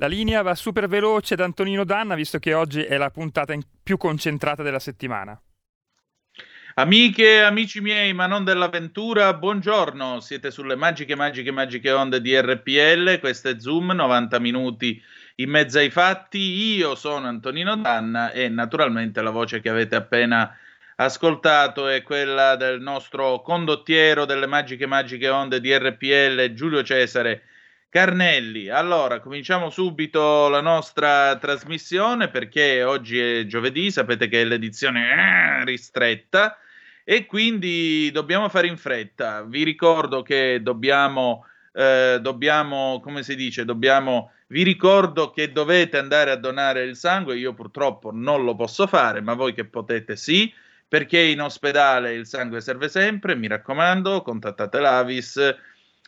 La linea va super veloce da Antonino Danna, visto che oggi è la puntata più concentrata della settimana. Amiche e amici miei, ma non dell'avventura, buongiorno. Siete sulle magiche, magiche, magiche onde di RPL. Questo è Zoom, 90 minuti in mezzo ai fatti. Io sono Antonino Danna e naturalmente la voce che avete appena ascoltato è quella del nostro condottiero delle magiche, magiche onde di RPL, Giulio Cesare Carnelli, allora cominciamo subito la nostra trasmissione perché oggi è giovedì, sapete che è l'edizione eh, ristretta e quindi dobbiamo fare in fretta. Vi ricordo che dobbiamo, eh, dobbiamo come si dice, dobbiamo, vi ricordo che dovete andare a donare il sangue, io purtroppo non lo posso fare, ma voi che potete sì, perché in ospedale il sangue serve sempre, mi raccomando, contattate l'Avis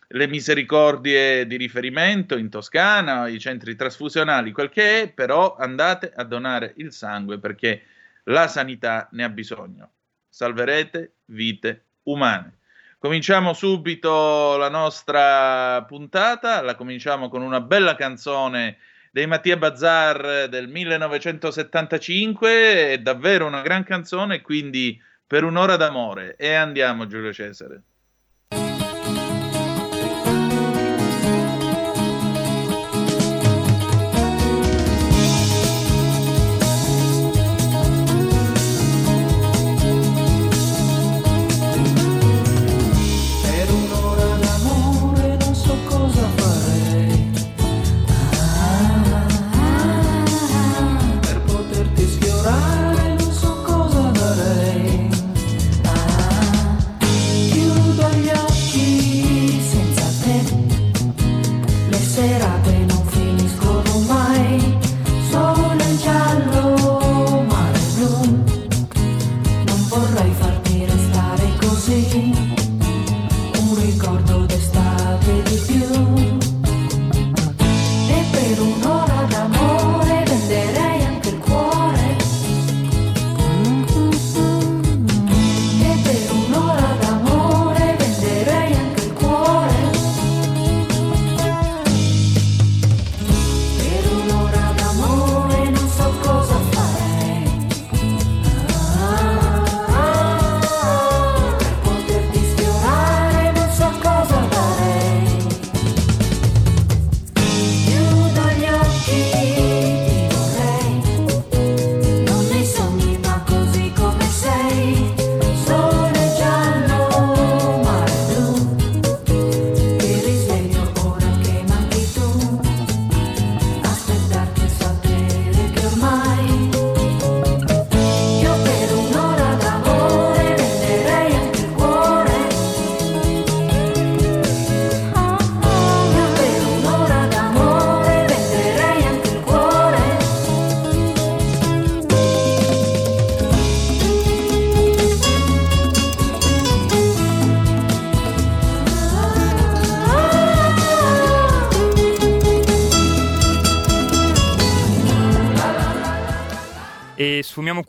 le misericordie di riferimento in Toscana, i centri trasfusionali, quel che è, però andate a donare il sangue perché la sanità ne ha bisogno. Salverete vite umane. Cominciamo subito la nostra puntata, la cominciamo con una bella canzone dei Mattia Bazzar del 1975, è davvero una gran canzone, quindi per un'ora d'amore. E andiamo Giulio Cesare.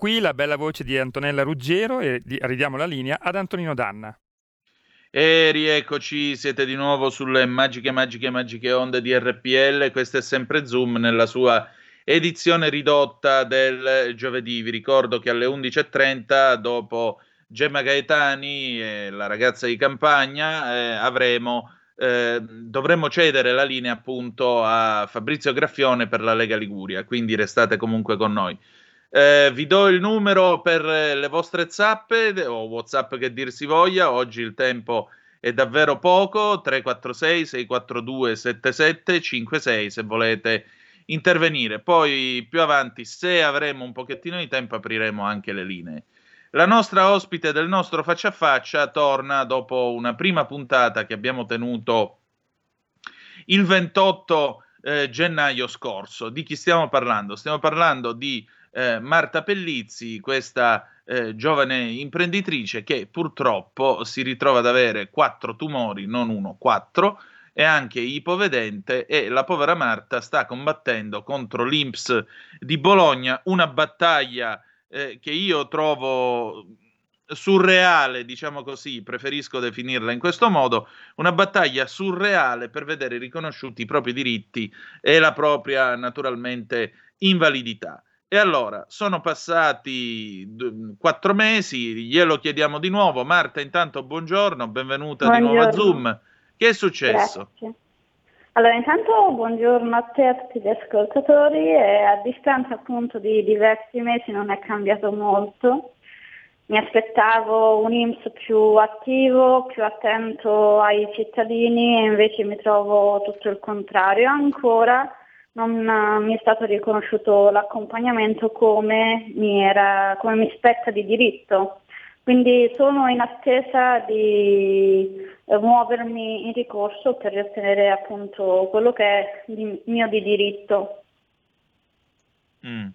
Qui la bella voce di Antonella Ruggero e ridiamo la linea ad Antonino Danna. E rieccoci, siete di nuovo sulle magiche, magiche, magiche onde di RPL. Questo è sempre Zoom nella sua edizione ridotta del giovedì. Vi ricordo che alle 11.30, dopo Gemma Gaetani, e la ragazza di campagna, eh, avremo eh, dovremmo cedere la linea appunto a Fabrizio Graffione per la Lega Liguria, quindi restate comunque con noi. Eh, vi do il numero per le vostre zappe o WhatsApp che dir si voglia. Oggi il tempo è davvero poco. 346 642 7756 se volete intervenire. Poi più avanti, se avremo un pochettino di tempo, apriremo anche le linee. La nostra ospite del nostro faccia a faccia torna dopo una prima puntata che abbiamo tenuto il 28 eh, gennaio scorso. Di chi stiamo parlando? Stiamo parlando di eh, Marta Pellizzi, questa eh, giovane imprenditrice che purtroppo si ritrova ad avere quattro tumori, non uno, quattro, e anche ipovedente e la povera Marta sta combattendo contro l'Inps di Bologna, una battaglia eh, che io trovo surreale, diciamo così, preferisco definirla in questo modo, una battaglia surreale per vedere riconosciuti i propri diritti e la propria naturalmente invalidità. E allora, sono passati quattro mesi, glielo chiediamo di nuovo. Marta, intanto buongiorno, benvenuta buongiorno. di nuovo a Zoom. Che è successo? Grazie. Allora, intanto buongiorno a te a tutti gli ascoltatori. E a distanza appunto di diversi mesi non è cambiato molto. Mi aspettavo un IMSS più attivo, più attento ai cittadini e invece mi trovo tutto il contrario. Ancora non uh, mi è stato riconosciuto l'accompagnamento come mi, era, come mi spetta di diritto. Quindi sono in attesa di eh, muovermi in ricorso per ottenere appunto quello che è mio di diritto. Mm.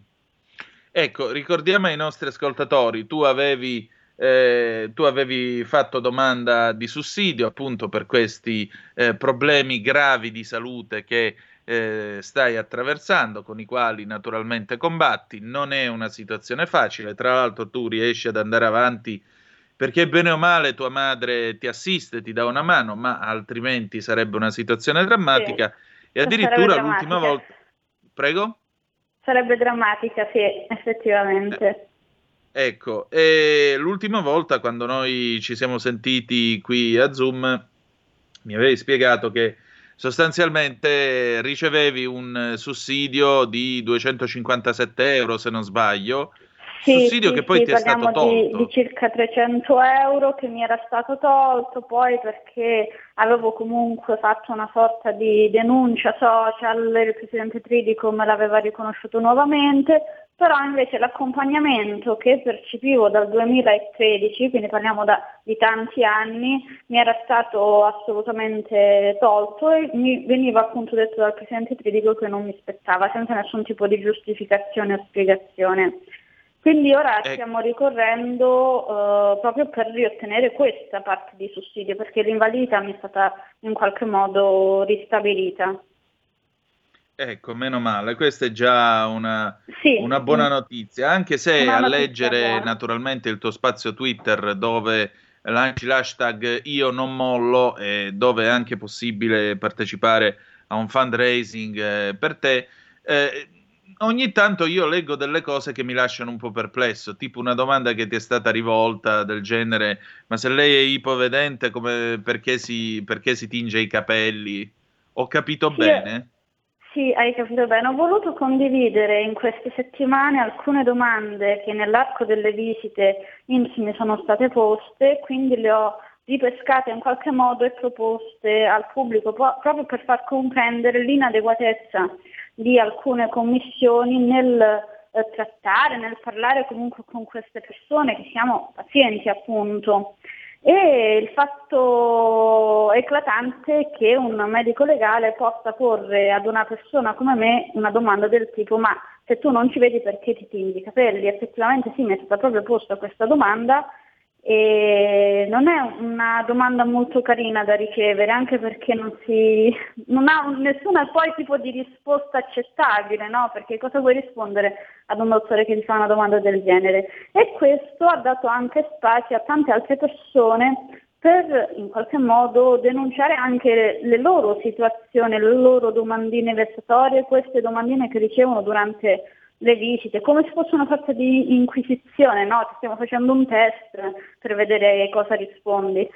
Ecco, ricordiamo ai nostri ascoltatori, tu avevi, eh, tu avevi fatto domanda di sussidio appunto per questi eh, problemi gravi di salute che eh, stai attraversando, con i quali naturalmente combatti. Non è una situazione facile, tra l'altro tu riesci ad andare avanti perché bene o male tua madre ti assiste, ti dà una mano, ma altrimenti sarebbe una situazione drammatica. Sì, e addirittura l'ultima volta... Prego? Sarebbe drammatica, sì, effettivamente. Eh, ecco, e l'ultima volta quando noi ci siamo sentiti qui a Zoom mi avevi spiegato che sostanzialmente ricevevi un sussidio di 257 euro se non sbaglio, sì, sussidio sì, che poi sì, ti è stato tolto. Di, di circa 300 euro che mi era stato tolto poi perché avevo comunque fatto una sorta di denuncia social, il presidente Tridico me l'aveva riconosciuto nuovamente, però invece l'accompagnamento che percepivo dal 2013, quindi parliamo da, di tanti anni, mi era stato assolutamente tolto e mi veniva appunto detto dal Presidente Tridico che non mi spettava, senza nessun tipo di giustificazione o spiegazione. Quindi ora eh. stiamo ricorrendo uh, proprio per riottenere questa parte di sussidio, perché l'invalidità mi è stata in qualche modo ristabilita. Ecco, meno male, questa è già una, sì, una buona sì. notizia, anche se a leggere buona. naturalmente il tuo spazio Twitter dove lanci l'hashtag io non mollo e dove è anche possibile partecipare a un fundraising eh, per te, eh, ogni tanto io leggo delle cose che mi lasciano un po' perplesso, tipo una domanda che ti è stata rivolta del genere, ma se lei è ipovedente come, perché, si, perché si tinge i capelli? Ho capito sì, bene? Sì, hai capito bene. Ho voluto condividere in queste settimane alcune domande che nell'arco delle visite IMSS mi sono state poste, quindi le ho ripescate in qualche modo e proposte al pubblico proprio per far comprendere l'inadeguatezza di alcune commissioni nel eh, trattare, nel parlare comunque con queste persone che siamo pazienti appunto. E il fatto eclatante è che un medico legale possa porre ad una persona come me una domanda del tipo ma se tu non ci vedi perché ti tingi i capelli? Effettivamente sì, mi è stata proprio posta questa domanda e non è una domanda molto carina da ricevere, anche perché non, si, non ha nessuna poi tipo di risposta accettabile, no? Perché cosa vuoi rispondere ad un dottore che ti fa una domanda del genere? E questo ha dato anche spazio a tante altre persone per in qualche modo denunciare anche le loro situazioni, le loro domandine vessatorie, queste domandine che ricevono durante le visite, come se fosse una sorta di inquisizione, no? Ti stiamo facendo un test per vedere cosa rispondi.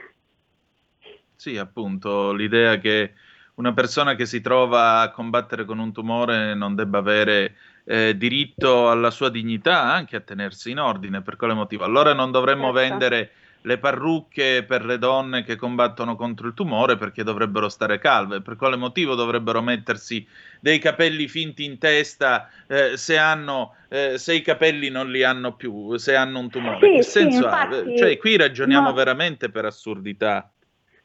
Sì, appunto, l'idea che una persona che si trova a combattere con un tumore non debba avere eh, diritto alla sua dignità, anche a tenersi in ordine, per quale motivo? Allora non dovremmo certo. vendere le parrucche per le donne che combattono contro il tumore perché dovrebbero stare calve. Per quale motivo dovrebbero mettersi dei capelli finti in testa eh, se, hanno, eh, se i capelli non li hanno più, se hanno un tumore? Sì, che senso sì, infatti, ha? Cioè, qui ragioniamo no. veramente per assurdità.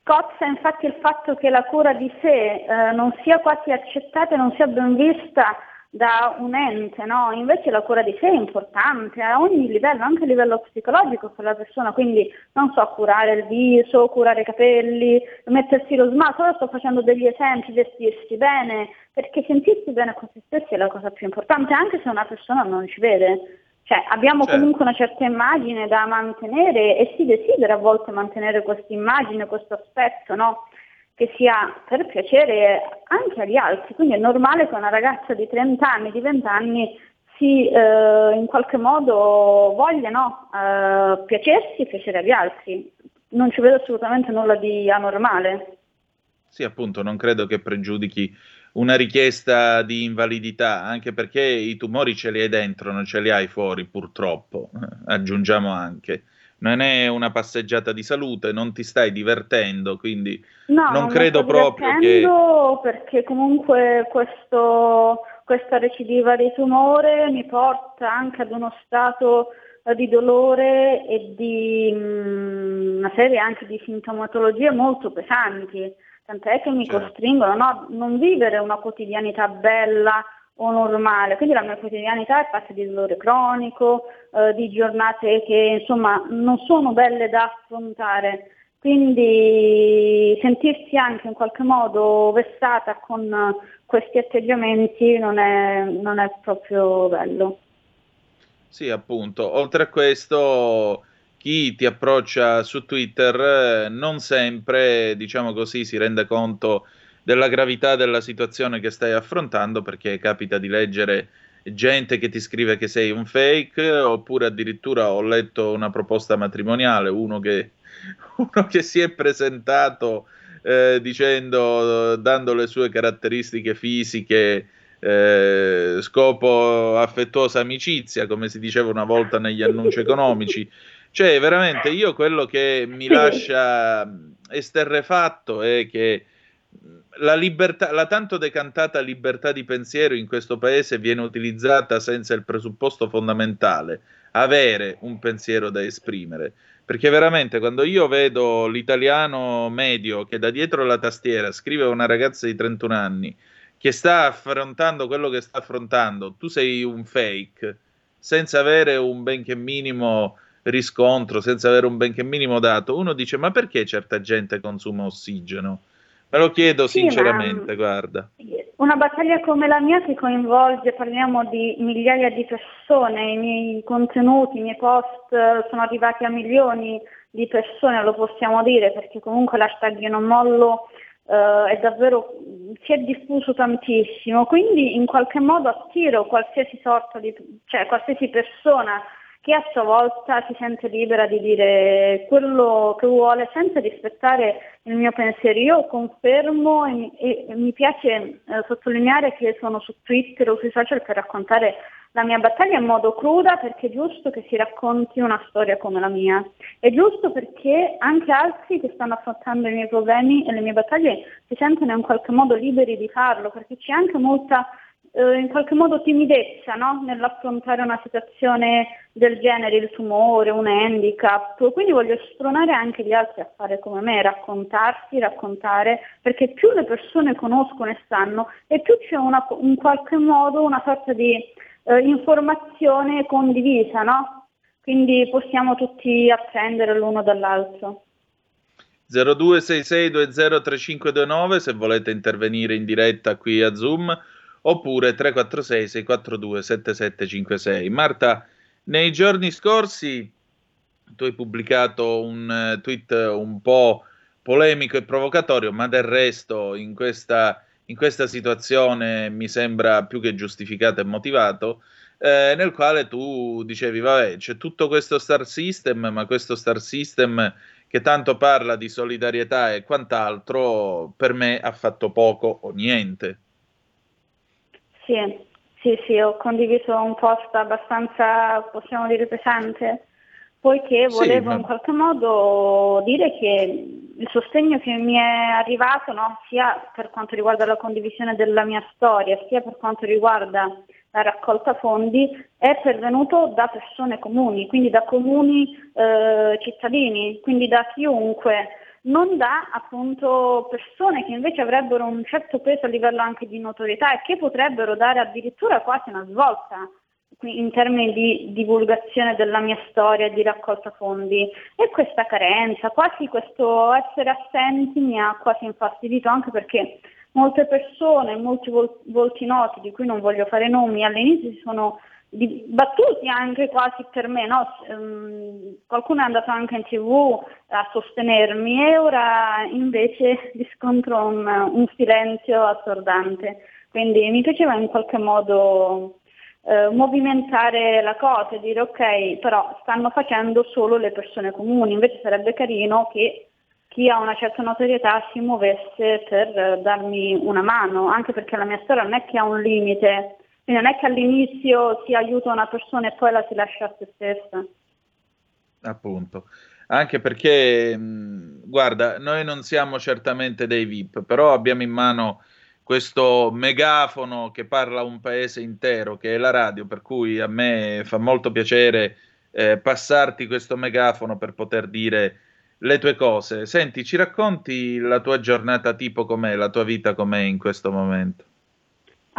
Cozza infatti il fatto che la cura di sé eh, non sia quasi accettata e non sia ben vista da un ente, no? Invece la cura di sé è importante a ogni livello, anche a livello psicologico per la persona, quindi non so, curare il viso, curare i capelli, mettersi lo smalto, ora sto facendo degli esempi, vestirsi bene, perché sentirsi bene con se stessi è la cosa più importante, anche se una persona non ci vede. Cioè, abbiamo certo. comunque una certa immagine da mantenere e si desidera a volte mantenere questa immagine, questo aspetto, no? Che sia per piacere anche agli altri, quindi è normale che una ragazza di 30 anni, di 20 anni si eh, in qualche modo voglia no? eh, piacersi e piacere agli altri. Non ci vedo assolutamente nulla di anormale. Sì, appunto, non credo che pregiudichi una richiesta di invalidità, anche perché i tumori ce li hai dentro, non ce li hai fuori, purtroppo, aggiungiamo anche non è una passeggiata di salute, non ti stai divertendo, quindi no, non credo proprio che... perché comunque questo, questa recidiva di tumore mi porta anche ad uno stato di dolore e di mh, mm, una serie anche di sintomatologie molto pesanti, tant'è che mi certo. costringono no, a non vivere una quotidianità bella, o normale, quindi la mia quotidianità è fatta di dolore cronico, eh, di giornate che insomma non sono belle da affrontare, quindi sentirsi anche in qualche modo vessata con questi atteggiamenti non è, non è proprio bello. Sì, appunto, oltre a questo chi ti approccia su Twitter eh, non sempre, diciamo così, si rende conto della gravità della situazione che stai affrontando perché capita di leggere gente che ti scrive che sei un fake oppure addirittura ho letto una proposta matrimoniale, uno che, uno che si è presentato eh, dicendo, dando le sue caratteristiche fisiche, eh, scopo affettuosa amicizia, come si diceva una volta negli annunci economici. Cioè, veramente, io quello che mi lascia esterrefatto è che la, libertà, la tanto decantata libertà di pensiero in questo paese viene utilizzata senza il presupposto fondamentale, avere un pensiero da esprimere. Perché veramente quando io vedo l'italiano medio che da dietro la tastiera scrive a una ragazza di 31 anni che sta affrontando quello che sta affrontando, tu sei un fake, senza avere un benché minimo riscontro, senza avere un benché minimo dato, uno dice ma perché certa gente consuma ossigeno? Me lo chiedo sì, sinceramente, guarda. Una battaglia come la mia che coinvolge, parliamo di migliaia di persone, i miei contenuti, i miei post sono arrivati a milioni di persone, lo possiamo dire, perché comunque l'hashtag non mollo Uh, è davvero si è diffuso tantissimo, quindi in qualche modo attiro qualsiasi sorta di, cioè qualsiasi persona che a sua volta si sente libera di dire quello che vuole senza rispettare il mio pensiero. Io confermo e, e, e mi piace eh, sottolineare che sono su Twitter o sui social per raccontare la mia battaglia in modo cruda perché è giusto che si racconti una storia come la mia. È giusto perché anche altri che stanno affrontando i miei problemi e le mie battaglie si sentono in qualche modo liberi di farlo perché c'è anche molta eh, in qualche modo timidezza no? nell'affrontare una situazione del genere, il tumore, un handicap, quindi voglio spronare anche gli altri a fare come me, raccontarsi, raccontare, perché più le persone conoscono e sanno e più c'è una, in qualche modo una sorta di eh, informazione condivisa, no? quindi possiamo tutti apprendere l'uno dall'altro. 0266203529 se volete intervenire in diretta qui a Zoom oppure 346 642 7756. Marta, nei giorni scorsi tu hai pubblicato un uh, tweet un po' polemico e provocatorio, ma del resto in questa, in questa situazione mi sembra più che giustificato e motivato, eh, nel quale tu dicevi, vabbè, c'è tutto questo star system, ma questo star system che tanto parla di solidarietà e quant'altro, per me ha fatto poco o niente. Sì, sì, sì, ho condiviso un post abbastanza, possiamo dire, pesante, poiché volevo sì, ma... in qualche modo dire che il sostegno che mi è arrivato, no, sia per quanto riguarda la condivisione della mia storia, sia per quanto riguarda la raccolta fondi, è pervenuto da persone comuni, quindi da comuni eh, cittadini, quindi da chiunque, non da appunto persone che invece avrebbero un certo peso a livello anche di notorietà e che potrebbero dare addirittura quasi una svolta in termini di divulgazione della mia storia di raccolta fondi. E questa carenza, quasi questo essere assenti mi ha quasi infastidito anche perché molte persone, molti volti noti di cui non voglio fare nomi, all'inizio si sono battuti anche quasi per me, no? um, qualcuno è andato anche in tv a sostenermi e ora invece riscontro un, un silenzio assordante, quindi mi piaceva in qualche modo eh, movimentare la cosa e dire ok, però stanno facendo solo le persone comuni, invece sarebbe carino che chi ha una certa notorietà si muovesse per darmi una mano, anche perché la mia storia non è che ha un limite, quindi non è che all'inizio si aiuta una persona e poi la si lascia a se stessa. Appunto. Anche perché, guarda, noi non siamo certamente dei VIP, però abbiamo in mano questo megafono che parla un paese intero, che è la radio, per cui a me fa molto piacere eh, passarti questo megafono per poter dire le tue cose. Senti, ci racconti la tua giornata tipo com'è, la tua vita com'è in questo momento?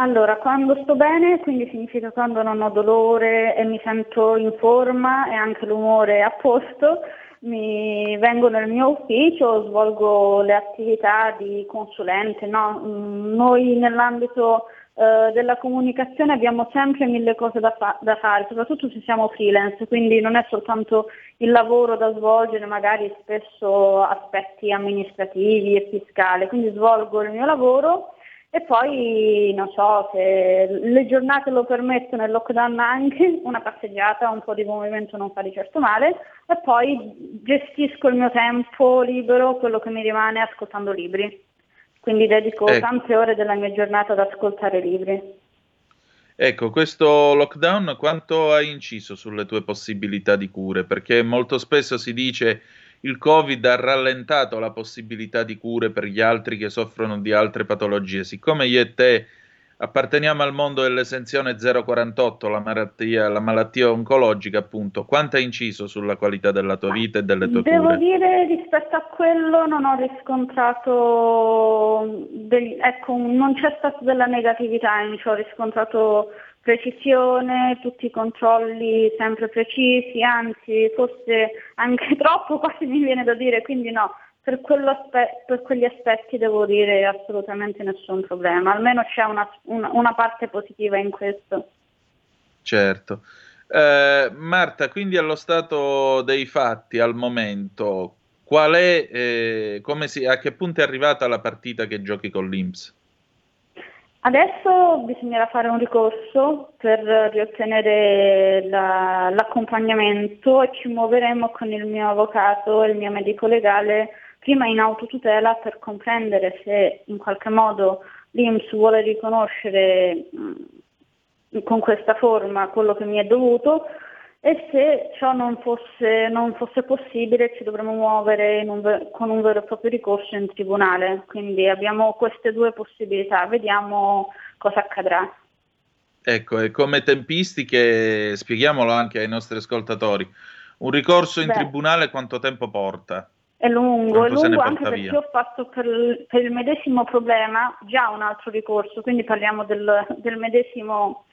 Allora, quando sto bene, quindi significa quando non ho dolore e mi sento in forma e anche l'umore a posto, mi vengo nel mio ufficio, svolgo le attività di consulente. No? Mm, noi nell'ambito eh, della comunicazione abbiamo sempre mille cose da, fa- da, fare, soprattutto se siamo freelance, quindi non è soltanto il lavoro da svolgere, magari spesso aspetti amministrativi e fiscali, quindi svolgo il mio lavoro e poi, non so, se le giornate lo permettono, il lockdown anche, una passeggiata, un po' di movimento non fa di certo male, e poi gestisco il mio tempo libero, quello che mi rimane ascoltando libri. Quindi dedico ecco. tante ore della mia giornata ad ascoltare libri. Ecco, questo lockdown quanto ha inciso sulle tue possibilità di cure? Perché molto spesso si dice il Covid ha rallentato la possibilità di cure per gli altri che soffrono di altre patologie. Siccome io e te apparteniamo al mondo dell'esenzione 048, la malattia, la malattia oncologica, appunto, quanto ha inciso sulla qualità della tua vita e delle tue Devo cure? Devo dire, rispetto a quello non ho riscontrato, degli, ecco, non c'è stata della negatività, ho riscontrato precisione, tutti i controlli sempre precisi, anzi forse anche troppo quasi mi viene da dire, quindi no, per, per quegli aspetti devo dire assolutamente nessun problema, almeno c'è una, una, una parte positiva in questo. Certo. Eh, Marta, quindi allo stato dei fatti al momento, qual è, eh, si, a che punto è arrivata la partita che giochi con l'Inps? Adesso bisognerà fare un ricorso per riottenere la, l'accompagnamento e ci muoveremo con il mio avvocato e il mio medico legale prima in autotutela per comprendere se in qualche modo l'IMS vuole riconoscere mh, con questa forma quello che mi è dovuto e se ciò non fosse, non fosse possibile ci dovremo muovere un, con un vero e proprio ricorso in tribunale. Quindi abbiamo queste due possibilità, vediamo cosa accadrà. Ecco, e come tempistiche, spieghiamolo anche ai nostri ascoltatori, un ricorso in Beh, tribunale quanto tempo porta? È lungo, è lungo anche perché via? ho fatto per, per, il medesimo problema già un altro ricorso, quindi parliamo del, del medesimo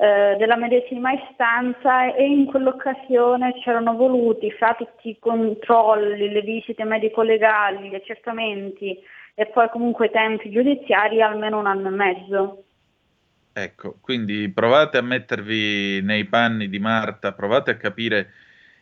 eh, della medesima istanza e in quell'occasione c'erano voluti, fra tutti i controlli, le visite medico-legali, gli accertamenti e poi comunque i tempi giudiziari, almeno un anno e mezzo. Ecco, quindi provate a mettervi nei panni di Marta, provate a capire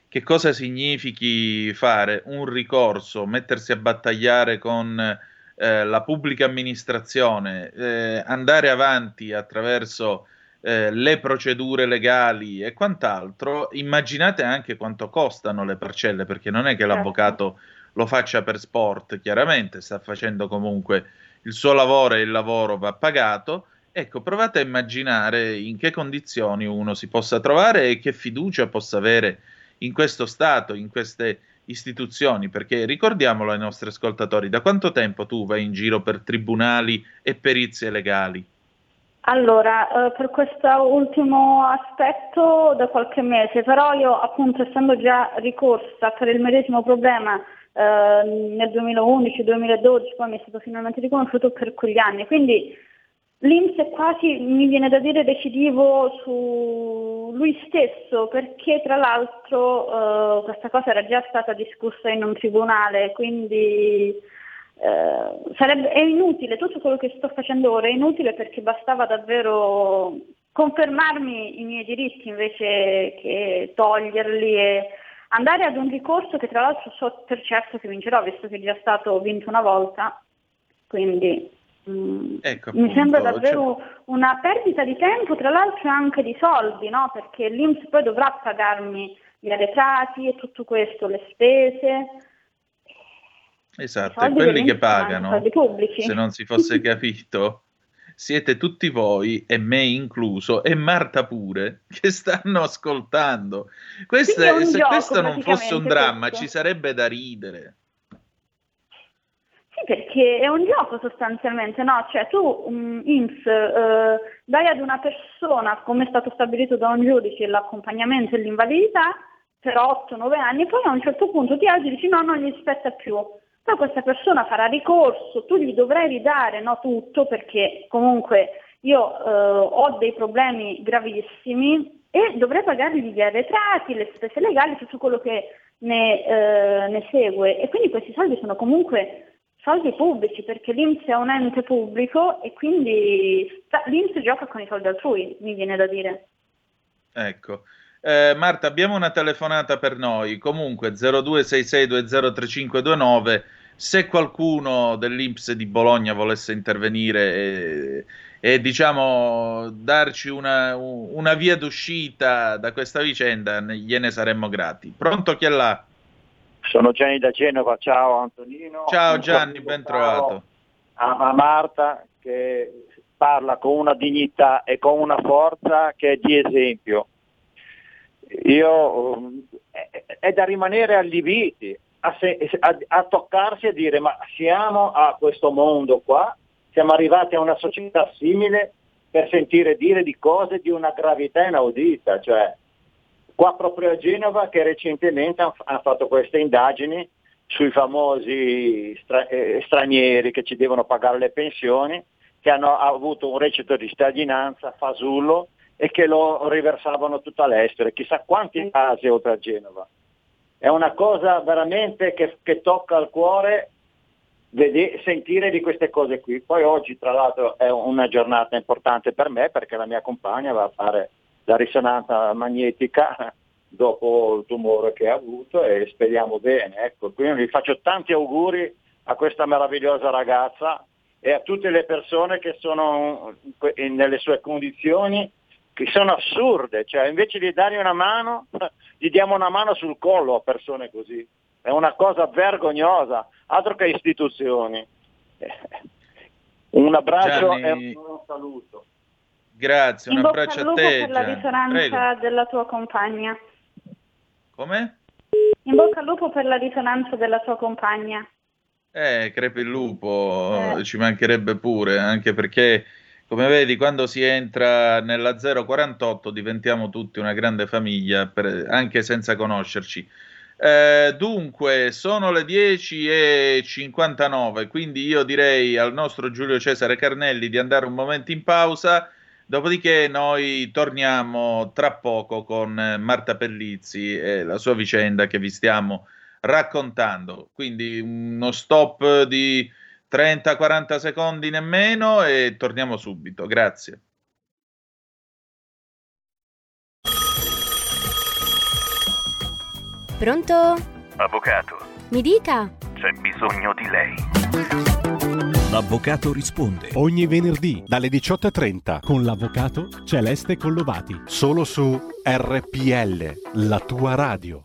che cosa significhi fare un ricorso, mettersi a battagliare con eh, la pubblica amministrazione, eh, andare avanti attraverso eh, le procedure legali e quant'altro, immaginate anche quanto costano le parcelle, perché non è che certo. l'avvocato lo faccia per sport, chiaramente, sta facendo comunque il suo lavoro e il lavoro va pagato. Ecco, provate a immaginare in che condizioni uno si possa trovare e che fiducia possa avere in questo Stato, in queste istituzioni, perché ricordiamolo ai nostri ascoltatori, da quanto tempo tu vai in giro per tribunali e perizie legali? Allora, eh, per questo ultimo aspetto da qualche mese, però io appunto essendo già ricorsa per il medesimo problema eh, nel 2011-2012, poi mi è stato finalmente riconosciuto per quegli anni, quindi l'Inps è quasi, mi viene da dire, decisivo su lui stesso, perché tra l'altro eh, questa cosa era già stata discussa in un tribunale, quindi eh, sarebbe, è inutile, tutto quello che sto facendo ora è inutile perché bastava davvero confermarmi i miei diritti invece che toglierli e andare ad un ricorso che tra l'altro so per certo che vincerò visto che è già stato vinto una volta, quindi mm, ecco, mi sembra davvero cioè... una perdita di tempo, tra l'altro anche di soldi, no? perché l'Inps poi dovrà pagarmi gli arretrati e tutto questo, le spese. Esatto, e quelli che pagano, se non si fosse capito, siete tutti voi, e me incluso, e Marta pure, che stanno ascoltando. Questo, se gioco, questo non fosse un dramma, questo. ci sarebbe da ridere. Sì, perché è un gioco sostanzialmente, no? Cioè tu um, INPS eh, dai ad una persona, come è stato stabilito da un giudice, l'accompagnamento e l'invalidità per 8-9 anni, poi a un certo punto ti alzi e dici no, non gli spetta più poi questa persona farà ricorso, tu gli dovrai ridare no, tutto perché comunque io eh, ho dei problemi gravissimi e dovrei pagargli gli arretrati, le spese legali, tutto quello che ne, eh, ne segue e quindi questi soldi sono comunque soldi pubblici perché l'Inps è un ente pubblico e quindi l'Inps gioca con i soldi altrui, mi viene da dire. Ecco. Eh, Marta, abbiamo una telefonata per noi. Comunque 0266203529 se qualcuno dell'Inps di Bologna volesse intervenire e, e diciamo darci una, una, via d'uscita da questa vicenda, gliene saremmo grati. Pronto chi è là? Sono Gianni da Genova, ciao Antonino. Ciao Gianni, ben trovato. A, a Marta che parla con una dignità e con una forza che è di esempio. Io, è, è da rimanere allibiti, a, a, a toccarsi e dire ma siamo a questo mondo qua, siamo arrivati a una società simile per sentire dire di cose di una gravità inaudita, cioè qua proprio a Genova che recentemente hanno han fatto queste indagini sui famosi stra- eh, stranieri che ci devono pagare le pensioni, che hanno avuto un recito di cittadinanza fasullo e che lo riversavano tutto all'estero, chissà quanti casi oltre a Genova è una cosa veramente che, che tocca al cuore vede, sentire di queste cose qui. Poi oggi tra l'altro è una giornata importante per me perché la mia compagna va a fare la risonanza magnetica dopo il tumore che ha avuto e speriamo bene. Ecco, quindi vi faccio tanti auguri a questa meravigliosa ragazza e a tutte le persone che sono nelle sue condizioni che sono assurde, cioè invece di dargli una mano, gli diamo una mano sul collo a persone così. È una cosa vergognosa, altro che istituzioni. Un abbraccio Gianni... e un saluto. Grazie, un abbraccio a te. per la risonanza Prego. della tua compagna. Come? In bocca al lupo per la risonanza della tua compagna. Eh, crepe il lupo, eh. ci mancherebbe pure, anche perché come vedi, quando si entra nella 048 diventiamo tutti una grande famiglia, per, anche senza conoscerci. Eh, dunque, sono le 10.59, quindi io direi al nostro Giulio Cesare Carnelli di andare un momento in pausa, dopodiché noi torniamo tra poco con Marta Pellizzi e la sua vicenda che vi stiamo raccontando. Quindi uno stop di 30-40 secondi nemmeno e torniamo subito. Grazie. Pronto? Avvocato. Mi dica. C'è bisogno di lei. L'avvocato risponde ogni venerdì dalle 18.30 con l'avvocato Celeste Collovati. Solo su RPL, la tua radio.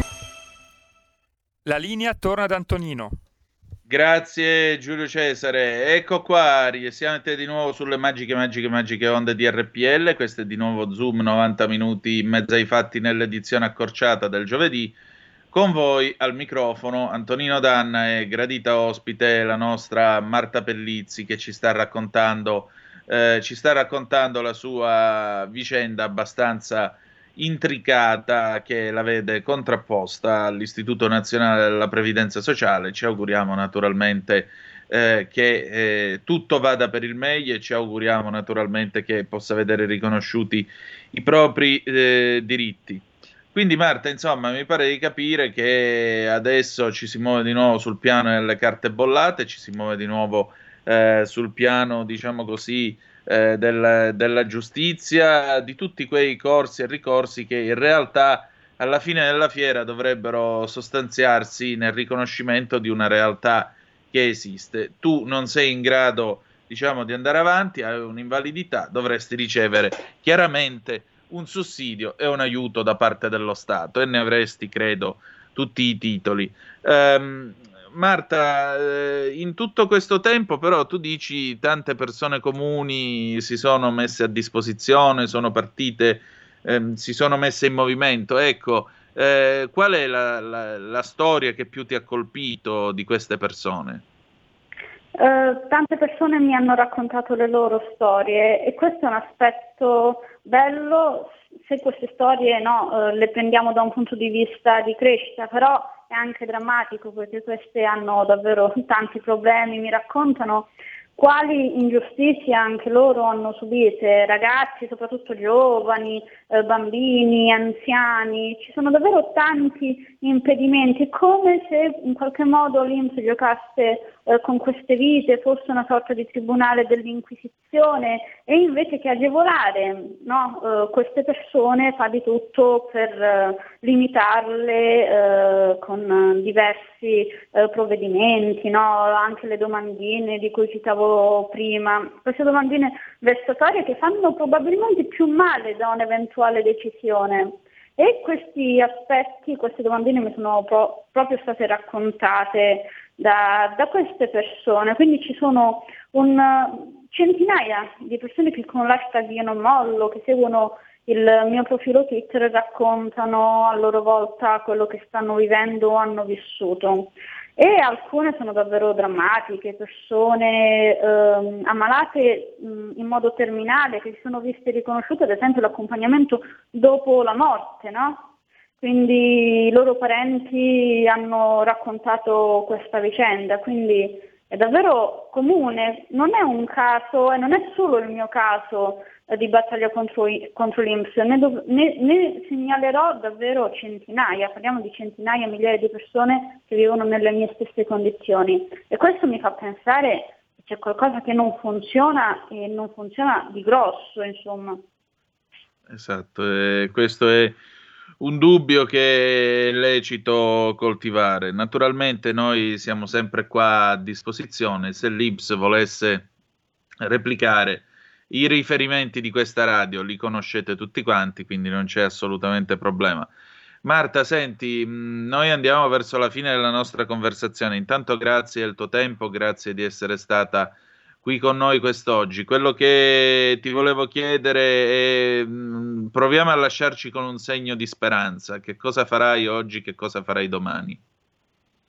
La linea torna ad Antonino. Grazie Giulio Cesare, ecco qua, siete di nuovo sulle magiche, magiche, magiche onde di RPL, questo è di nuovo Zoom 90 minuti in mezzo ai fatti nell'edizione accorciata del giovedì, con voi al microfono Antonino Danna e gradita ospite la nostra Marta Pellizzi che ci sta raccontando, eh, ci sta raccontando la sua vicenda abbastanza intricata che la vede contrapposta all'Istituto Nazionale della Previdenza Sociale. Ci auguriamo naturalmente eh, che eh, tutto vada per il meglio e ci auguriamo naturalmente che possa vedere riconosciuti i propri eh, diritti. Quindi Marta, insomma, mi pare di capire che adesso ci si muove di nuovo sul piano delle carte bollate, ci si muove di nuovo eh, sul piano, diciamo così, eh, del, della giustizia, di tutti quei corsi e ricorsi che in realtà alla fine della fiera dovrebbero sostanziarsi nel riconoscimento di una realtà che esiste. Tu non sei in grado, diciamo, di andare avanti, hai un'invalidità, dovresti ricevere chiaramente un sussidio e un aiuto da parte dello Stato e ne avresti, credo, tutti i titoli. Um, Marta, eh, in tutto questo tempo però tu dici tante persone comuni si sono messe a disposizione, sono partite, ehm, si sono messe in movimento. Ecco, eh, qual è la, la, la, storia che più ti ha colpito di queste persone? Uh, tante persone mi hanno raccontato le loro storie e questo è un aspetto bello se queste storie no, uh, le prendiamo da un punto di vista di crescita, però è anche drammatico perché queste hanno davvero tanti problemi, mi raccontano quali ingiustizie anche loro hanno subite, ragazzi, soprattutto giovani, eh, bambini, anziani, ci sono davvero tanti impedimenti, come se in qualche modo l'Inps giocasse eh, con queste vite, fosse una sorta di tribunale dell'Inquisizione e invece che agevolare no, eh, queste persone fa di tutto per eh, limitarle eh, con diversi eh, provvedimenti, no? anche le domandine di cui citavo prima, queste domandine vessatorie che fanno probabilmente più male da un'eventuale decisione. E questi aspetti, queste domandine mi sono pro- proprio state raccontate da, da, queste persone, quindi ci sono un, centinaia di persone che con l'hashtag Io non mollo, che seguono il mio profilo Twitter e raccontano a loro volta quello che stanno vivendo o hanno vissuto e alcune sono davvero drammatiche, persone ehm, ammalate mh, in modo terminale che si sono viste riconosciute ad esempio l'accompagnamento dopo la morte, no? Quindi i loro parenti hanno raccontato questa vicenda, quindi è davvero comune, non è un caso e non è solo il mio caso eh, di battaglia contro, contro l'Inps, ne, dov- ne, ne, segnalerò davvero centinaia, parliamo di centinaia, migliaia di persone che vivono nelle mie stesse condizioni. E questo mi fa pensare che c'è qualcosa che non funziona e non funziona di grosso, insomma. Esatto, eh, questo è un dubbio che è lecito coltivare. Naturalmente noi siamo sempre qua a disposizione, se l'Ips volesse replicare i riferimenti di questa radio, li conoscete tutti quanti, quindi non c'è assolutamente problema. Marta, senti, noi andiamo verso la fine della nostra conversazione. Intanto grazie del tuo tempo, grazie di essere stata qui con noi quest'oggi. Quello che ti volevo chiedere è mh, proviamo a lasciarci con un segno di speranza. Che cosa farai oggi, che cosa farai domani?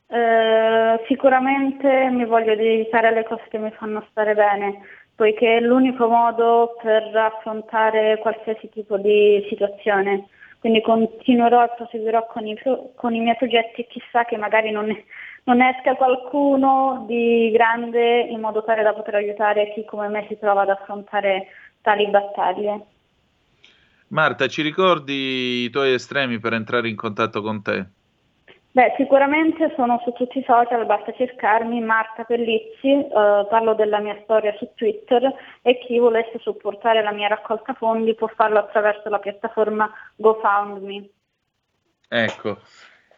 Eh, sicuramente mi voglio dedicare alle cose che mi fanno stare bene. poiché è l'unico modo per affrontare qualsiasi tipo di situazione. Quindi continuerò e proseguirò con i, con i miei progetti chissà che magari non, non esca qualcuno di grande in modo tale da poter aiutare chi come me si trova ad affrontare tali battaglie. Marta, ci ricordi i tuoi estremi per entrare in contatto con te? Beh, sicuramente sono su tutti i social, basta cercarmi Marta Pellizzi, eh, parlo della mia storia su Twitter e chi volesse supportare la mia raccolta fondi può farlo attraverso la piattaforma GoFundMe. Ecco.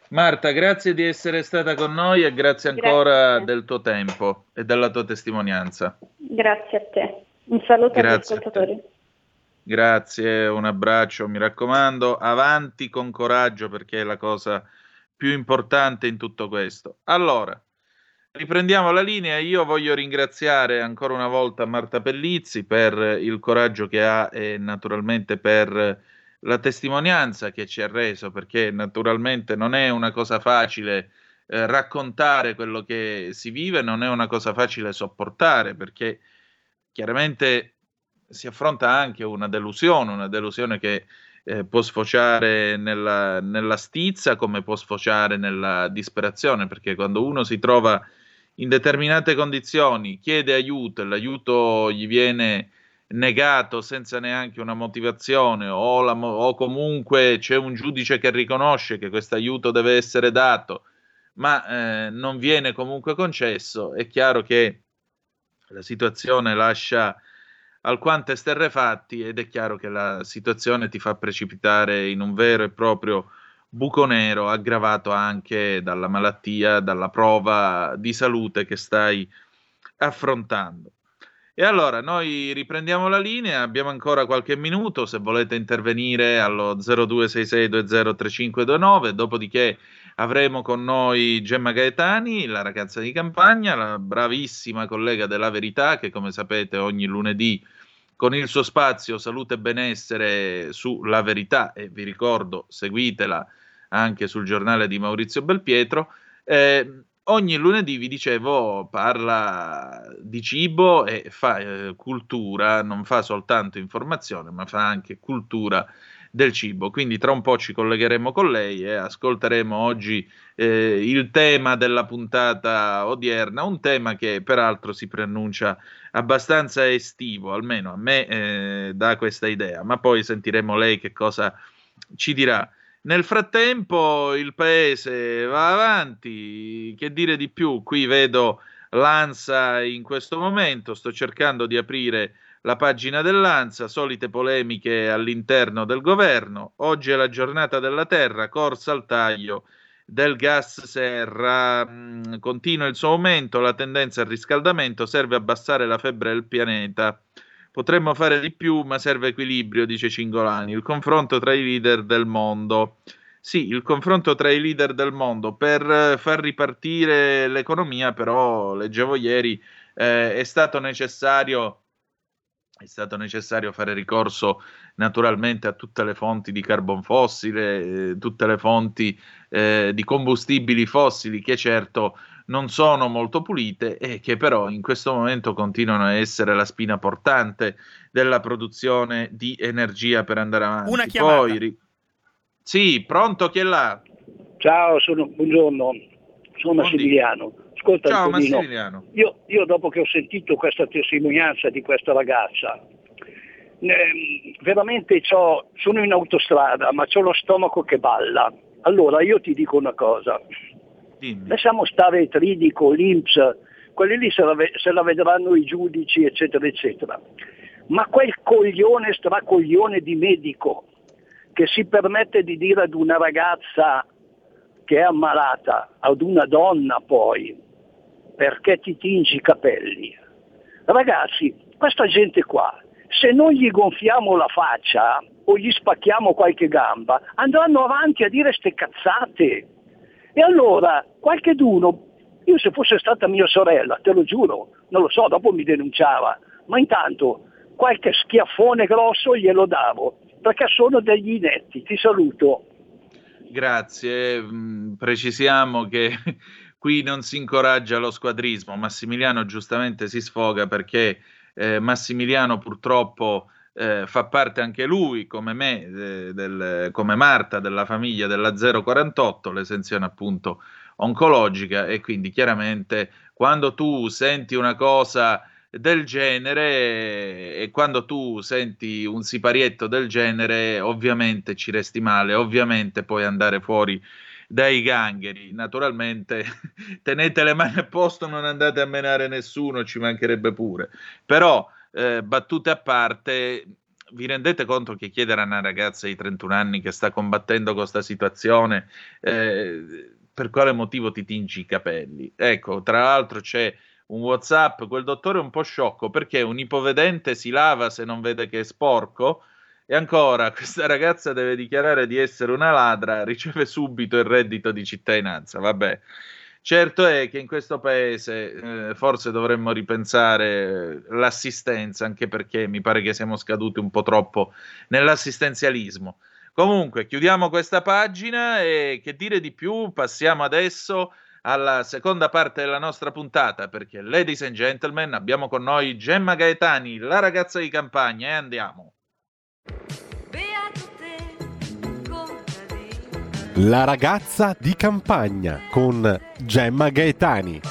Marta, grazie di essere stata con noi e grazie ancora grazie. del tuo tempo e della tua testimonianza. Grazie a te. Un saluto grazie agli ascoltatori. Grazie, un abbraccio, mi raccomando, avanti con coraggio perché è la cosa più importante in tutto questo. Allora, riprendiamo la linea. Io voglio ringraziare ancora una volta Marta Pellizzi per il coraggio che ha e naturalmente per la testimonianza che ci ha reso, perché naturalmente non è una cosa facile eh, raccontare quello che si vive, non è una cosa facile sopportare, perché chiaramente si affronta anche una delusione, una delusione che eh, può sfociare nella, nella, stizza come può sfociare nella disperazione, perché quando uno si trova in determinate condizioni, chiede aiuto e l'aiuto gli viene negato senza neanche una motivazione o, la, o comunque c'è un giudice che riconosce che questo aiuto deve essere dato, ma eh, non viene comunque concesso, è chiaro che la situazione lascia alquanto esterrefatti ed è chiaro che la situazione ti fa precipitare in un vero e proprio buco nero aggravato anche dalla malattia, dalla prova di salute che stai affrontando. E allora noi riprendiamo la linea, abbiamo ancora qualche minuto, se volete intervenire allo 0266203529, dopodiché avremo con noi Gemma Gaetani, la ragazza di campagna, la bravissima collega della Verità che come sapete ogni lunedì con il suo spazio Salute e Benessere sulla Verità e vi ricordo seguitela anche sul giornale di Maurizio Belpietro. Eh, ogni lunedì vi dicevo parla di cibo e fa eh, cultura, non fa soltanto informazione ma fa anche cultura del cibo. Quindi tra un po' ci collegheremo con lei e ascolteremo oggi eh, il tema della puntata odierna, un tema che peraltro si preannuncia abbastanza estivo, almeno a me eh, dà questa idea, ma poi sentiremo lei che cosa ci dirà. Nel frattempo il paese va avanti, che dire di più? Qui vedo l'ANSA in questo momento, sto cercando di aprire la pagina dell'ANSA, solite polemiche all'interno del governo. Oggi è la giornata della terra, corsa al taglio del gas serra. Mm, continua il suo aumento, la tendenza al riscaldamento serve a abbassare la febbre del pianeta. Potremmo fare di più, ma serve equilibrio, dice Cingolani. Il confronto tra i leader del mondo. Sì, il confronto tra i leader del mondo per far ripartire l'economia, però leggevo ieri, eh, è stato necessario è stato necessario fare ricorso naturalmente a tutte le fonti di carbon fossile, eh, tutte le fonti eh, di combustibili fossili che certo non sono molto pulite e che però in questo momento continuano a essere la spina portante della produzione di energia per andare avanti. Una chiamata. Poi, ri... Sì, pronto chi è là? Ciao, sono, buongiorno, sono Massimiliano. Ascolta, Ciao Antonino, Massimiliano. Io, io, dopo che ho sentito questa testimonianza di questa ragazza, eh, veramente sono in autostrada, ma ho lo stomaco che balla. Allora io ti dico una cosa. Dimmi. Lasciamo stare il Tridico, l'Inps, quelli lì se la, se la vedranno i giudici, eccetera, eccetera. Ma quel coglione, stracoglione di medico che si permette di dire ad una ragazza che è ammalata, ad una donna poi, perché ti tingi i capelli. Ragazzi, questa gente qua, se non gli gonfiamo la faccia o gli spacchiamo qualche gamba, andranno avanti a dire ste cazzate. E allora, qualche d'uno, io se fosse stata mia sorella, te lo giuro, non lo so, dopo mi denunciava, ma intanto qualche schiaffone grosso glielo davo, perché sono degli inetti. Ti saluto. Grazie, mm, precisiamo che qui non si incoraggia lo squadrismo, Massimiliano giustamente si sfoga perché eh, Massimiliano purtroppo eh, fa parte anche lui, come me, eh, del, come Marta, della famiglia della 048, l'esenzione appunto oncologica e quindi chiaramente quando tu senti una cosa del genere e quando tu senti un siparietto del genere ovviamente ci resti male, ovviamente puoi andare fuori dai gangheri. Naturalmente tenete le mani a posto, non andate a menare nessuno, ci mancherebbe pure. Però eh, battute a parte, vi rendete conto che chiedere a una ragazza di 31 anni che sta combattendo questa situazione eh, per quale motivo ti tingi i capelli? Ecco, tra l'altro c'è un WhatsApp, quel dottore è un po' sciocco perché un ipovedente si lava se non vede che è sporco e ancora questa ragazza deve dichiarare di essere una ladra, riceve subito il reddito di cittadinanza. Vabbè. Certo è che in questo paese eh, forse dovremmo ripensare l'assistenza, anche perché mi pare che siamo scaduti un po' troppo nell'assistenzialismo. Comunque, chiudiamo questa pagina e che dire di più? Passiamo adesso alla seconda parte della nostra puntata perché, ladies and gentlemen, abbiamo con noi Gemma Gaetani, la ragazza di campagna, e andiamo. La ragazza di campagna con Gemma Gaetani.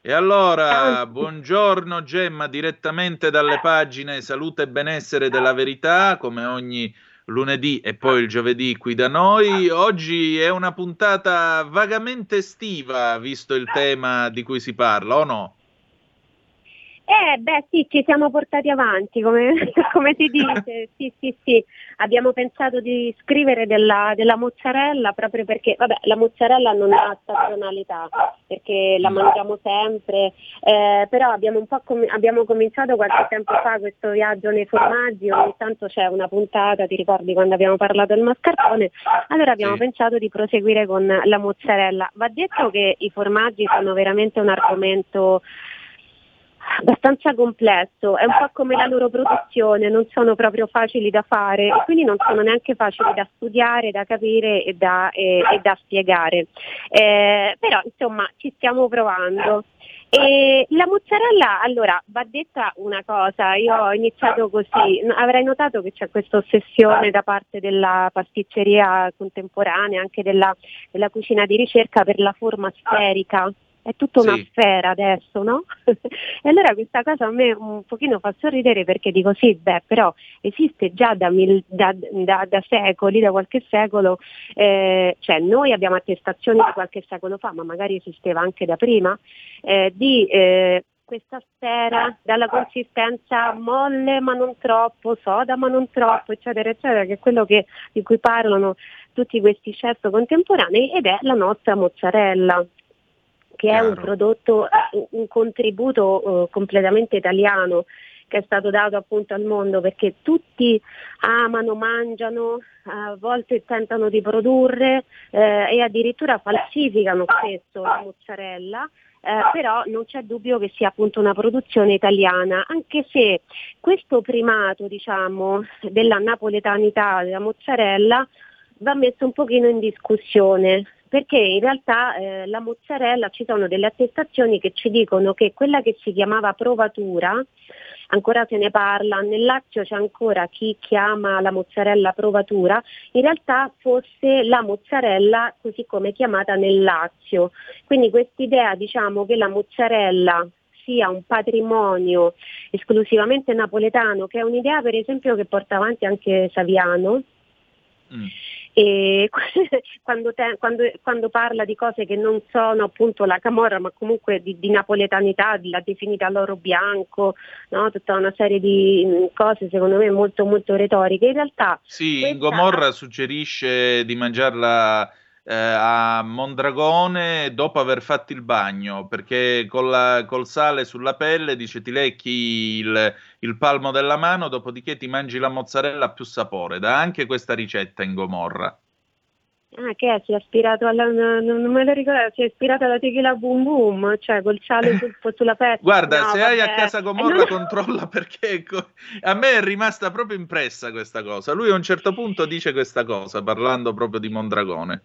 E allora, buongiorno Gemma, direttamente dalle pagine Salute e Benessere della Verità, come ogni lunedì e poi il giovedì qui da noi. Oggi è una puntata vagamente estiva, visto il tema di cui si parla, o no? Eh, beh sì, ci siamo portati avanti, come, come si dice, sì, sì, sì. Abbiamo pensato di scrivere della, della, mozzarella proprio perché, vabbè, la mozzarella non ha stagionalità, perché la mangiamo sempre, eh, però abbiamo, un po com- abbiamo cominciato qualche tempo fa questo viaggio nei formaggi, ogni tanto c'è una puntata, ti ricordi quando abbiamo parlato del mascarpone, allora abbiamo sì. pensato di proseguire con la mozzarella. Va detto che i formaggi sono veramente un argomento abbastanza complesso, è un po' come la loro produzione, non sono proprio facili da fare e quindi non sono neanche facili da studiare, da capire e da, e, e da spiegare. Eh, però insomma ci stiamo provando. E la mozzarella, allora, va detta una cosa, io ho iniziato così, avrei notato che c'è questa ossessione da parte della pasticceria contemporanea, anche della, della cucina di ricerca per la forma sferica è tutta una sì. sfera adesso, no? e allora questa cosa a me un pochino fa sorridere perché dico sì, beh, però esiste già da, mil, da, da, da secoli, da qualche secolo, eh, cioè noi abbiamo attestazioni di qualche secolo fa, ma magari esisteva anche da prima, eh, di eh, questa sfera dalla consistenza molle ma non troppo, soda ma non troppo, eccetera, eccetera, che è quello che, di cui parlano tutti questi chef contemporanei ed è la nostra mozzarella che è un prodotto, un contributo uh, completamente italiano che è stato dato appunto al mondo perché tutti amano, mangiano, a volte tentano di produrre eh, e addirittura falsificano spesso la mozzarella. Eh, però non c'è dubbio che sia appunto una produzione italiana, anche se questo primato diciamo, della napoletanità della mozzarella va messo un pochino in discussione perché in realtà eh, la mozzarella ci sono delle attestazioni che ci dicono che quella che si chiamava provatura, ancora se ne parla, nel Lazio c'è ancora chi chiama la mozzarella provatura, in realtà fosse la mozzarella così come chiamata nel Lazio. Quindi quest'idea diciamo che la mozzarella sia un patrimonio esclusivamente napoletano, che è un'idea per esempio che porta avanti anche Saviano. Mm e quando, te, quando, quando, parla di cose che non sono appunto la camorra ma comunque di, di napoletanità, l'ha definita l'oro bianco, no? tutta una serie di mm, cose secondo me molto molto retoriche. In realtà... Sì, questa... Gomorra suggerisce di mangiarla eh, a Mondragone dopo aver fatto il bagno, perché la, col sale sulla pelle dice ti lecchi il, il, palmo della mano, dopodiché ti mangi la mozzarella a più sapore. Dà anche questa ricetta in Gomorra. Ah, che è? Si è ispirato alla. Non, me lo ricordo, si è ispirato alla tequila boom boom, cioè col sale sul, sulla pezza. Guarda, No, se hai a vabbè. casa Eh, Gomorra, non- controlla perché a me è rimasta proprio impressa questa cosa. Lui a un certo punto dice questa cosa, parlando proprio di Mondragone.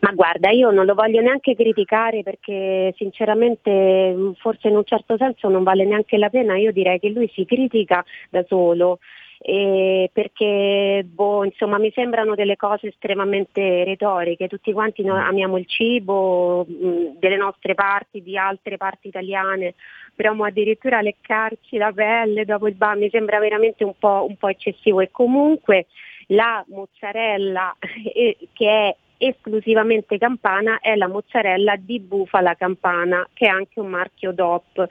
Ma guarda, io non lo voglio neanche criticare perché sinceramente forse in un certo senso non vale neanche la pena, io direi che lui si critica da solo. eh, perché boh, insomma mi sembrano delle cose estremamente retoriche, tutti quanti noi amiamo il cibo mh, delle nostre parti, di altre parti italiane, però mo addirittura leccarci la pelle dopo il bar mi sembra veramente un po', un po' eccessivo. E comunque la mozzarella eh, che è esclusivamente campana è la mozzarella di bufala campana che è anche un marchio DOP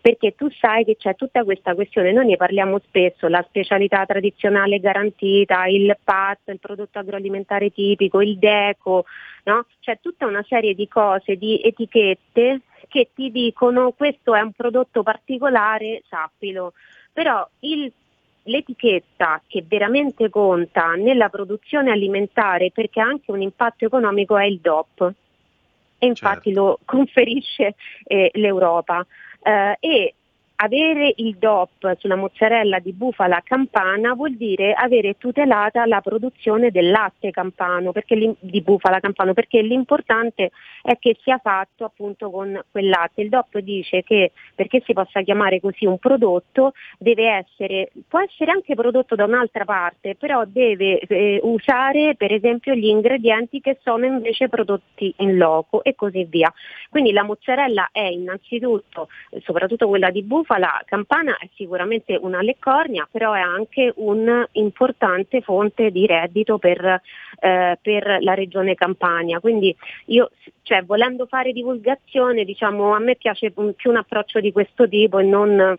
perché tu sai che c'è tutta questa questione, noi ne parliamo spesso, la specialità tradizionale garantita, il PAT, il prodotto agroalimentare tipico, il DECO, no? c'è tutta una serie di cose, di etichette che ti dicono questo è un prodotto particolare, sappilo, però il l'etichetta che veramente conta nella produzione alimentare perché ha anche un impatto economico è il DOP. E infatti lo conferisce eh, l'Europa. Eh, e avere il DOP sulla mozzarella di bufala campana vuol dire avere tutelata la produzione del latte campano di bufala campano perché l'importante è che sia fatto appunto con quel latte. Il DOP dice che perché si possa chiamare così un prodotto essere, può essere anche prodotto da un'altra parte, però deve eh, usare per esempio gli ingredienti che sono invece prodotti in loco e così via. Quindi la mozzarella è innanzitutto, soprattutto quella di bufala campana, è sicuramente una leccornia, però è anche un'importante fonte di reddito per, eh, per la regione Campania. Quindi io, cioè, volendo fare divulgazione, diciamo, a me piace più un approccio di questo tipo e non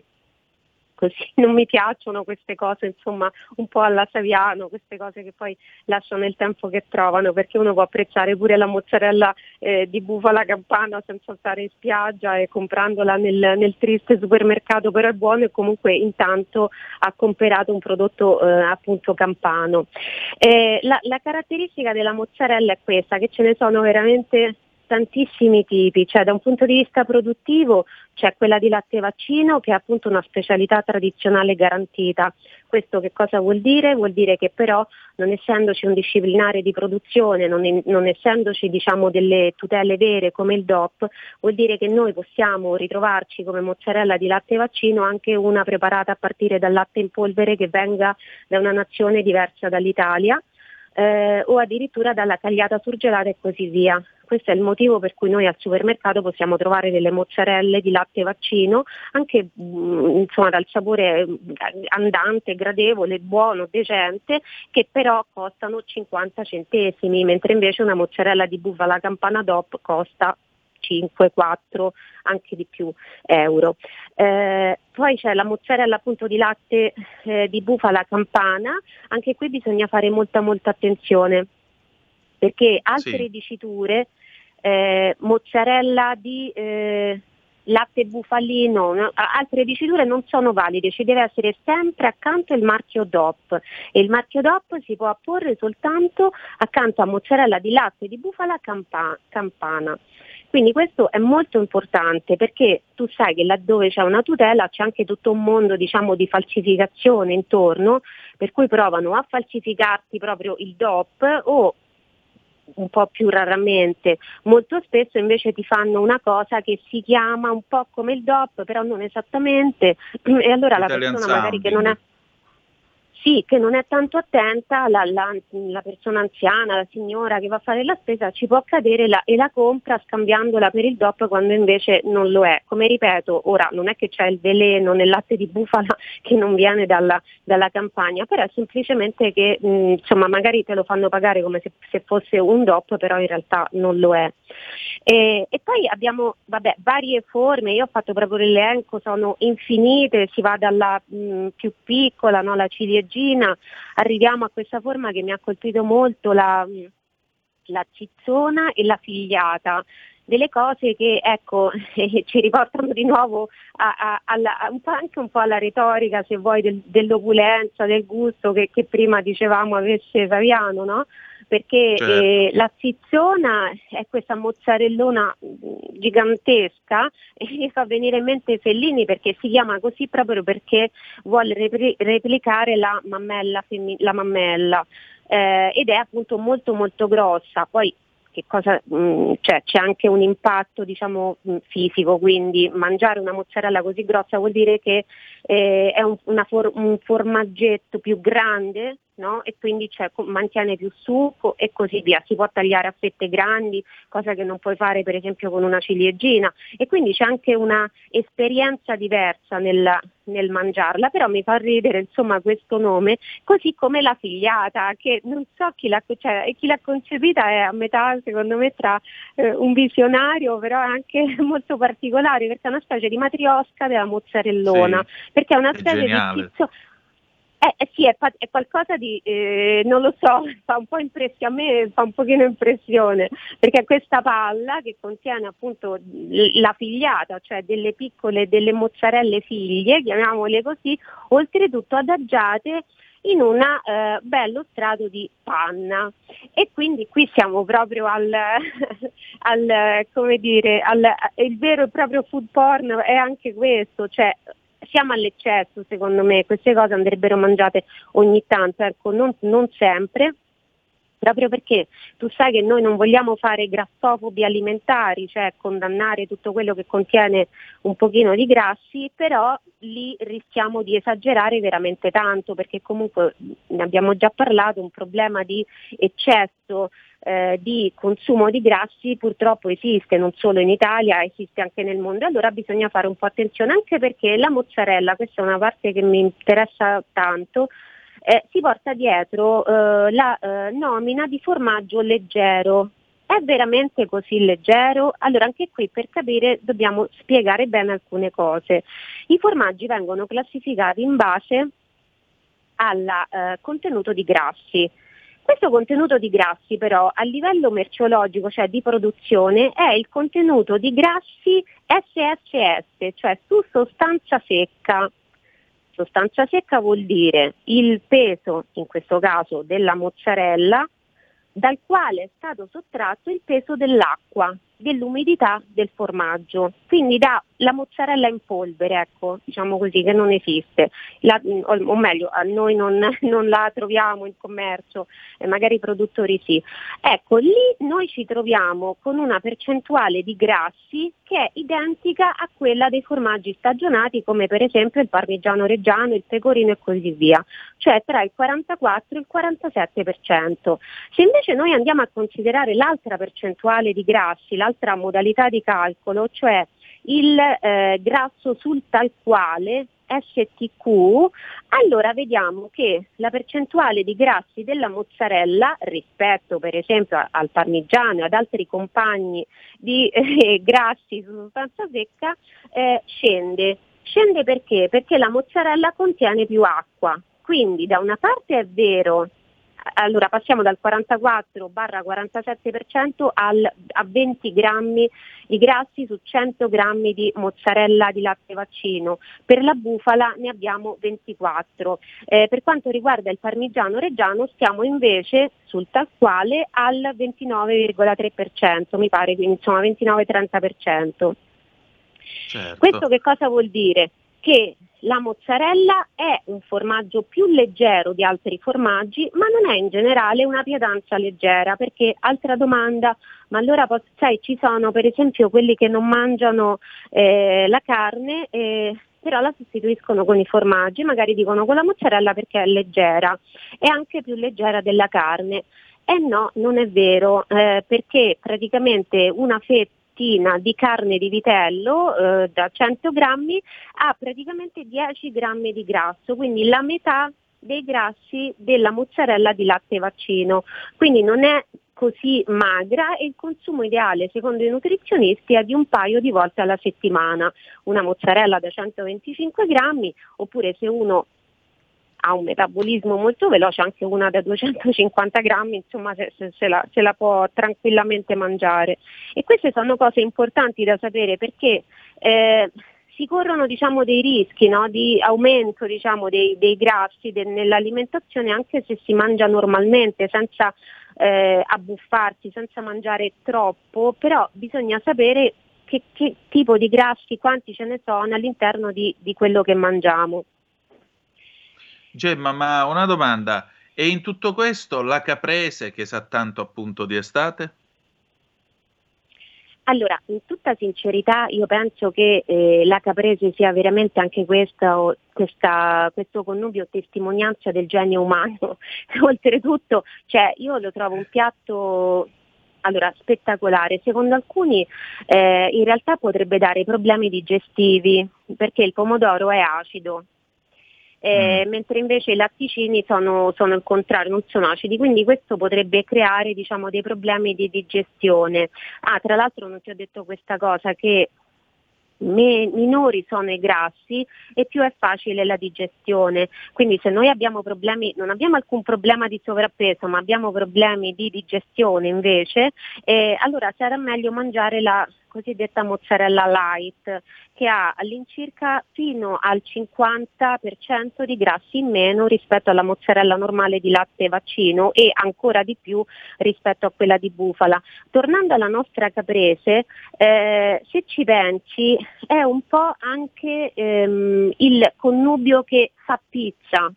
così non mi piacciono queste cose insomma un po' alla Saviano, queste cose che poi lasciano il tempo che trovano perché uno può apprezzare pure la mozzarella eh, di bufala campana senza stare in spiaggia e comprandola nel, nel triste supermercato però è buono e comunque intanto ha comprato un prodotto eh, appunto campano. Eh, la, la caratteristica della mozzarella è questa, che ce ne sono veramente tantissimi tipi, cioè da un punto di vista produttivo c'è quella di latte vaccino che è appunto una specialità tradizionale garantita. Questo che cosa vuol dire? Vuol dire che però non essendoci un disciplinare di produzione, non, in- non essendoci diciamo delle tutele vere come il DOP, vuol dire che noi possiamo ritrovarci come mozzarella di latte vaccino anche una preparata a partire dal latte in polvere che venga da una nazione diversa dall'Italia eh, o addirittura dalla tagliata surgelata e così via. Questo è il motivo per cui noi al supermercato possiamo trovare delle mozzarelle di latte vaccino, anche mh, insomma, dal sapore eh, andante, gradevole, buono, decente, che però costano 50 centesimi, mentre invece una mozzarella di bufala campana DOP costa 5, 4, anche di più euro. Eh, poi c'è la mozzarella appunto di latte eh, di bufala campana, anche qui bisogna fare molta molta attenzione perché altre Sì. diciture, eh, mozzarella di eh, latte bufalino, no? Altre diciture non sono valide, ci deve essere sempre accanto il marchio DOP e il marchio DOP si può apporre soltanto accanto a mozzarella di latte di bufala campa- campana. Quindi questo è molto importante perché tu sai che laddove c'è una tutela c'è anche tutto un mondo diciamo, di falsificazione intorno, per cui provano a falsificarti proprio il DOP o un po' più raramente, molto spesso invece ti fanno una cosa che si chiama un po' come il DOP, però non esattamente, e allora la Italian persona magari che non è sounding. Sì, che non è tanto attenta, la, la- la persona anziana, la signora che va a fare la spesa ci può cadere la- e la compra scambiandola per il DOP quando invece non lo è. Come ripeto, ora non è che c'è il veleno nel latte di bufala che non viene dalla, dalla campagna, però è semplicemente che mh, insomma magari te lo fanno pagare come se, se fosse un DOP, però in realtà non lo è. E, e poi abbiamo vabbè, varie forme, io ho fatto proprio l'elenco, sono infinite, si va dalla mh, più piccola, no, la ciliegina, arriviamo a questa forma che mi ha colpito molto, la, la cizzona e la figliata. Delle cose che ecco, ci riportano di nuovo a- a- alla- un anche un po' alla retorica, se vuoi, del- dell'opulenza, del gusto che, che prima dicevamo avesse Saviano, no? Perché Certo. eh, la zizzona è questa mozzarellona mh, gigantesca e mi fa venire in mente Fellini perché si chiama così proprio perché vuole repli- replicare la mammella, femmi- la mammella. Eh, ed è appunto molto molto grossa. Poi che cosa, mh, cioè, c'è anche un impatto diciamo, mh, fisico, quindi mangiare una mozzarella così grossa vuol dire che eh, è un, for- un formaggetto più grande no? e quindi c'è- co- mantiene più succo e così via. Si può tagliare a fette grandi, cosa che non puoi fare per esempio con una ciliegina e quindi c'è anche una esperienza diversa nel, nel mangiarla, però mi fa ridere insomma questo nome, così come la figliata, che non so chi l'ha, cioè, chi l'ha concepita è a metà secondo me tra eh, un visionario, però è anche molto particolare perché è una specie di matriosca della mozzarellona, Sì. perché è una È specie geniale. di schizzo- eh, eh, sì, è, è qualcosa di, eh, non lo so, fa un po' impressione, a me fa un pochino impressione, perché è questa palla che contiene appunto la figliata, cioè delle piccole, delle mozzarelle figlie, chiamiamole così, oltretutto adagiate in un bello strato di panna. E quindi qui siamo proprio al, al come dire, al, il vero e proprio food porn è anche questo, cioè siamo all'eccesso secondo me, queste cose andrebbero mangiate ogni tanto, ecco, non, non sempre, proprio perché tu sai che noi non vogliamo fare grassofobi alimentari, cioè condannare tutto quello che contiene un pochino di grassi, però lì rischiamo di esagerare veramente tanto, perché comunque ne abbiamo già parlato, un problema di eccesso eh, di consumo di grassi purtroppo esiste non solo in Italia, esiste anche nel mondo, allora bisogna fare un po' attenzione anche perché la mozzarella, questa è una parte che mi interessa tanto, eh, si porta dietro eh, la eh, nomina di formaggio leggero. È veramente così leggero? Allora anche qui per capire dobbiamo spiegare bene alcune cose. I formaggi vengono classificati in base al eh, contenuto di grassi. Questo contenuto di grassi però a livello merceologico, cioè di produzione, è il contenuto di grassi SSS, cioè su sostanza secca. Sostanza secca vuol dire il peso, in questo caso della mozzarella, dal quale è stato sottratto il peso dell'acqua, dell'umidità del formaggio. Quindi dà la mozzarella in polvere, ecco, diciamo così, che non esiste. La- o, o meglio, noi non, non la troviamo in commercio, eh, magari i produttori sì. Ecco, lì noi ci troviamo con una percentuale di grassi che è identica a quella dei formaggi stagionati come per esempio il parmigiano reggiano, il pecorino e così via, cioè tra il 44 e il 47%. Se invece noi andiamo a considerare l'altra percentuale di grassi, l'altra modalità di calcolo, cioè il eh, grasso sul tal quale STQ, allora vediamo che la percentuale di grassi della mozzarella rispetto per esempio al parmigiano e ad altri compagni di eh, grassi su sostanza secca eh, scende. Scende perché? Perché la mozzarella contiene più acqua. Quindi da una parte è vero allora passiamo dal 44-47% al, a 20 grammi di grassi su 100 grammi di mozzarella di latte vaccino. Per la bufala ne abbiamo 24. Eh, per quanto riguarda il parmigiano reggiano stiamo invece sul quale al 29,3%, mi pare, quindi insomma 29-30%. Certo. Questo che cosa vuol dire? Che la mozzarella è un formaggio più leggero di altri formaggi, ma non è in generale una pietanza leggera, perché altra domanda, ma allora sai, ci sono per esempio quelli che non mangiano eh, la carne, eh, però la sostituiscono con i formaggi, magari dicono con la mozzarella perché è leggera, è anche più leggera della carne. E no, non è vero, eh, perché praticamente una fetta di carne di vitello eh, da 100 grammi ha praticamente 10 grammi di grasso, quindi la metà dei grassi della mozzarella di latte vaccino. Quindi non è così magra e il consumo ideale secondo i nutrizionisti è di un paio di volte alla settimana. Una mozzarella da 125 grammi oppure se uno ha un metabolismo molto veloce, anche una da 250 grammi, insomma se, se- se la, se la può tranquillamente mangiare. E queste sono cose importanti da sapere perché eh, si corrono diciamo, dei rischi no? di aumento diciamo, dei, dei, grassi de- nell'alimentazione anche se si mangia normalmente, senza eh, abbuffarsi, senza mangiare troppo, però bisogna sapere che, che, tipo di grassi, quanti ce ne sono all'interno di, di quello che mangiamo. Gemma, ma una domanda, e in tutto questo la caprese che sa tanto appunto di estate? Allora, in tutta sincerità io penso che eh, la caprese sia veramente anche questa, questa, questo connubio testimonianza del genio umano. Oltretutto, cioè, io lo trovo un piatto allora, spettacolare. Secondo alcuni eh, in realtà potrebbe dare problemi digestivi perché il pomodoro è acido eh, mm. mentre invece i latticini sono, sono, il contrario, non sono acidi, quindi questo potrebbe creare diciamo, dei problemi di digestione. Ah, tra l'altro non ti ho detto questa cosa che minori sono i grassi e più è facile la digestione. Quindi se noi abbiamo problemi, non abbiamo alcun problema di sovrappeso, ma abbiamo problemi di digestione invece, eh, allora sarà meglio mangiare la cosiddetta mozzarella light che ha all'incirca fino al 50% di grassi in meno rispetto alla mozzarella normale di latte vaccino e ancora di più rispetto a quella di bufala. Tornando alla nostra caprese, eh, se ci pensi è un po' anche ehm, il connubio che fa pizza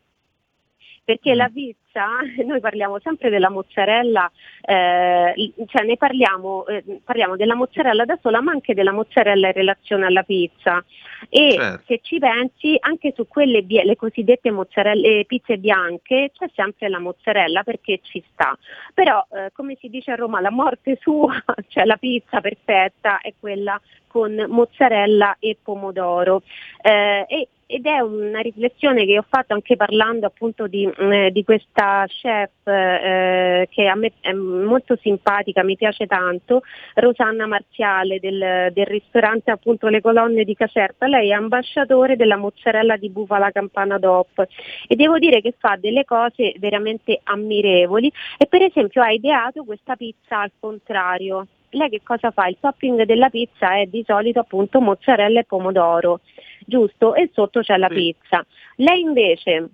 perché la pizza noi parliamo sempre della mozzarella, eh, cioè ne parliamo, eh, parliamo, della mozzarella da sola ma anche della mozzarella in relazione alla pizza. E certo. se ci pensi anche su quelle le cosiddette mozzarelle, pizze bianche c'è sempre la mozzarella perché ci sta, però eh, come si dice a Roma la morte sua, cioè la pizza perfetta è quella con mozzarella e pomodoro. Eh, e ed è una riflessione che ho fatto anche parlando appunto di, mm, eh, di questa chef eh, che a me è molto simpatica, mi piace tanto, Rosanna Marziale del, del, ristorante appunto Le Colonne di Caserta, lei è ambasciatore della mozzarella di bufala campana DOP e devo dire che fa delle cose veramente ammirevoli e per esempio ha ideato questa pizza al contrario, lei che cosa fa? Il topping della pizza è di solito appunto mozzarella e pomodoro, giusto? E sotto c'è la sì. pizza. Lei invece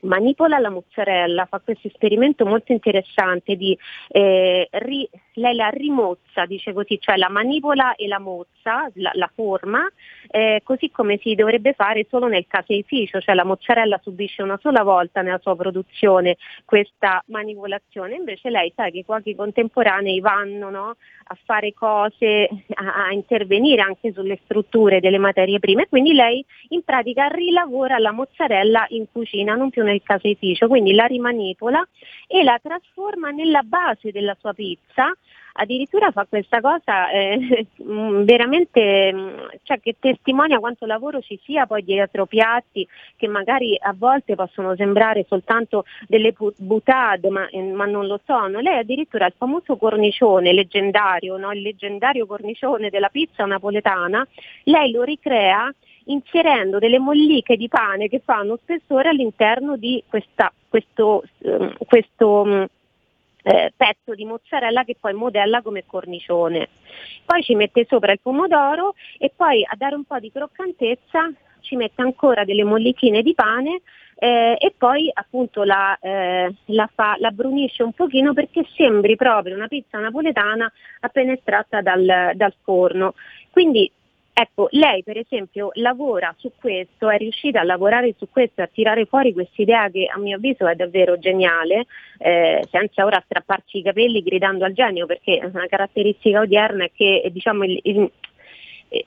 manipola la mozzarella, fa questo esperimento molto interessante di eh, ri, lei la rimozza, dice così, cioè la manipola e la mozza, la, la forma, eh, così come si dovrebbe fare solo nel caseificio, cioè la mozzarella subisce una sola volta nella sua produzione questa manipolazione, invece lei sa che i cuochi contemporanei vanno no, a fare cose, a, a intervenire anche sulle strutture delle materie prime, quindi lei in pratica rilavora la mozzarella in cucina, non più nel caseificio, quindi la rimanipola e la trasforma nella base della sua pizza addirittura fa questa cosa eh, veramente cioè, che testimonia quanto lavoro ci sia poi dietro piatti che magari a volte possono sembrare soltanto delle butade ma, eh, ma non lo sono. Lei addirittura il famoso cornicione leggendario, no? il leggendario cornicione della pizza napoletana, lei lo ricrea inserendo delle molliche di pane che fanno spessore all'interno di questa, questo, um, questo um, eh, pezzo di mozzarella che poi modella come cornicione. Poi ci mette sopra il pomodoro e poi a dare un po' di croccantezza ci mette ancora delle mollichine di pane eh, e poi appunto la, eh, la, fa, la, brunisce un pochino perché sembri proprio una pizza napoletana appena estratta dal, dal forno. Quindi Ecco, lei per esempio lavora su questo, è riuscita a lavorare su questo e a tirare fuori questa idea che a mio avviso è davvero geniale, eh, senza ora strapparci i capelli gridando al genio, perché una caratteristica odierna è che diciamo, il, il, eh,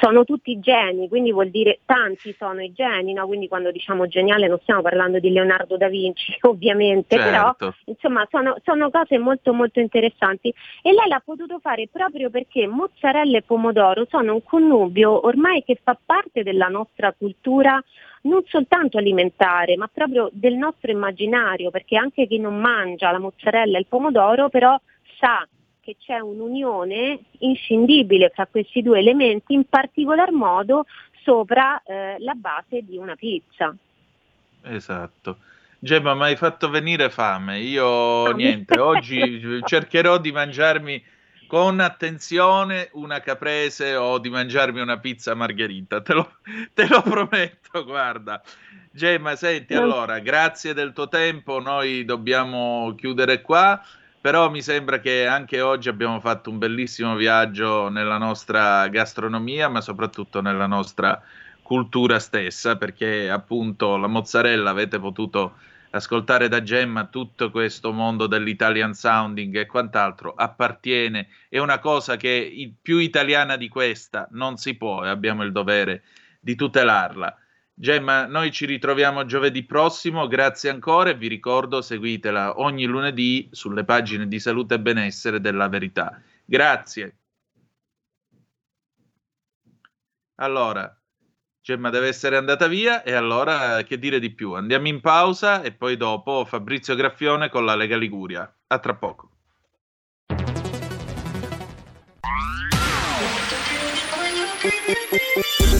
sono tutti geni, quindi vuol dire tanti sono i geni, no? quindi quando diciamo geniale non stiamo parlando di Leonardo da Vinci ovviamente, certo. però insomma sono, sono, cose molto molto interessanti e lei l'ha potuto fare proprio perché mozzarella e pomodoro sono un connubio ormai che fa parte della nostra cultura non soltanto alimentare ma proprio del nostro immaginario, perché anche chi non mangia la mozzarella e il pomodoro però sa che c'è un'unione inscindibile fra questi due elementi, in particolar modo sopra eh, la base di una pizza. Esatto. Gemma, mi hai fatto venire fame. Io niente, oggi cercherò di mangiarmi con attenzione una caprese o di mangiarmi una pizza margherita, te lo, te lo prometto, guarda. Gemma, senti, allora, grazie del tuo tempo, noi dobbiamo chiudere qua, però mi sembra che anche oggi abbiamo fatto un bellissimo viaggio nella nostra gastronomia, ma soprattutto nella nostra cultura stessa, perché appunto la mozzarella avete potuto ascoltare da Gemma tutto questo mondo dell'Italian sounding e quant'altro appartiene, è una cosa che più italiana di questa non si può e abbiamo il dovere di tutelarla. Gemma, noi ci ritroviamo giovedì prossimo, grazie ancora e vi ricordo seguitela ogni lunedì sulle pagine di salute e benessere della verità. Grazie. Allora, Gemma deve essere andata via e allora che dire di più? Andiamo in pausa e poi dopo Fabrizio Graffione con la Lega Liguria. A tra poco.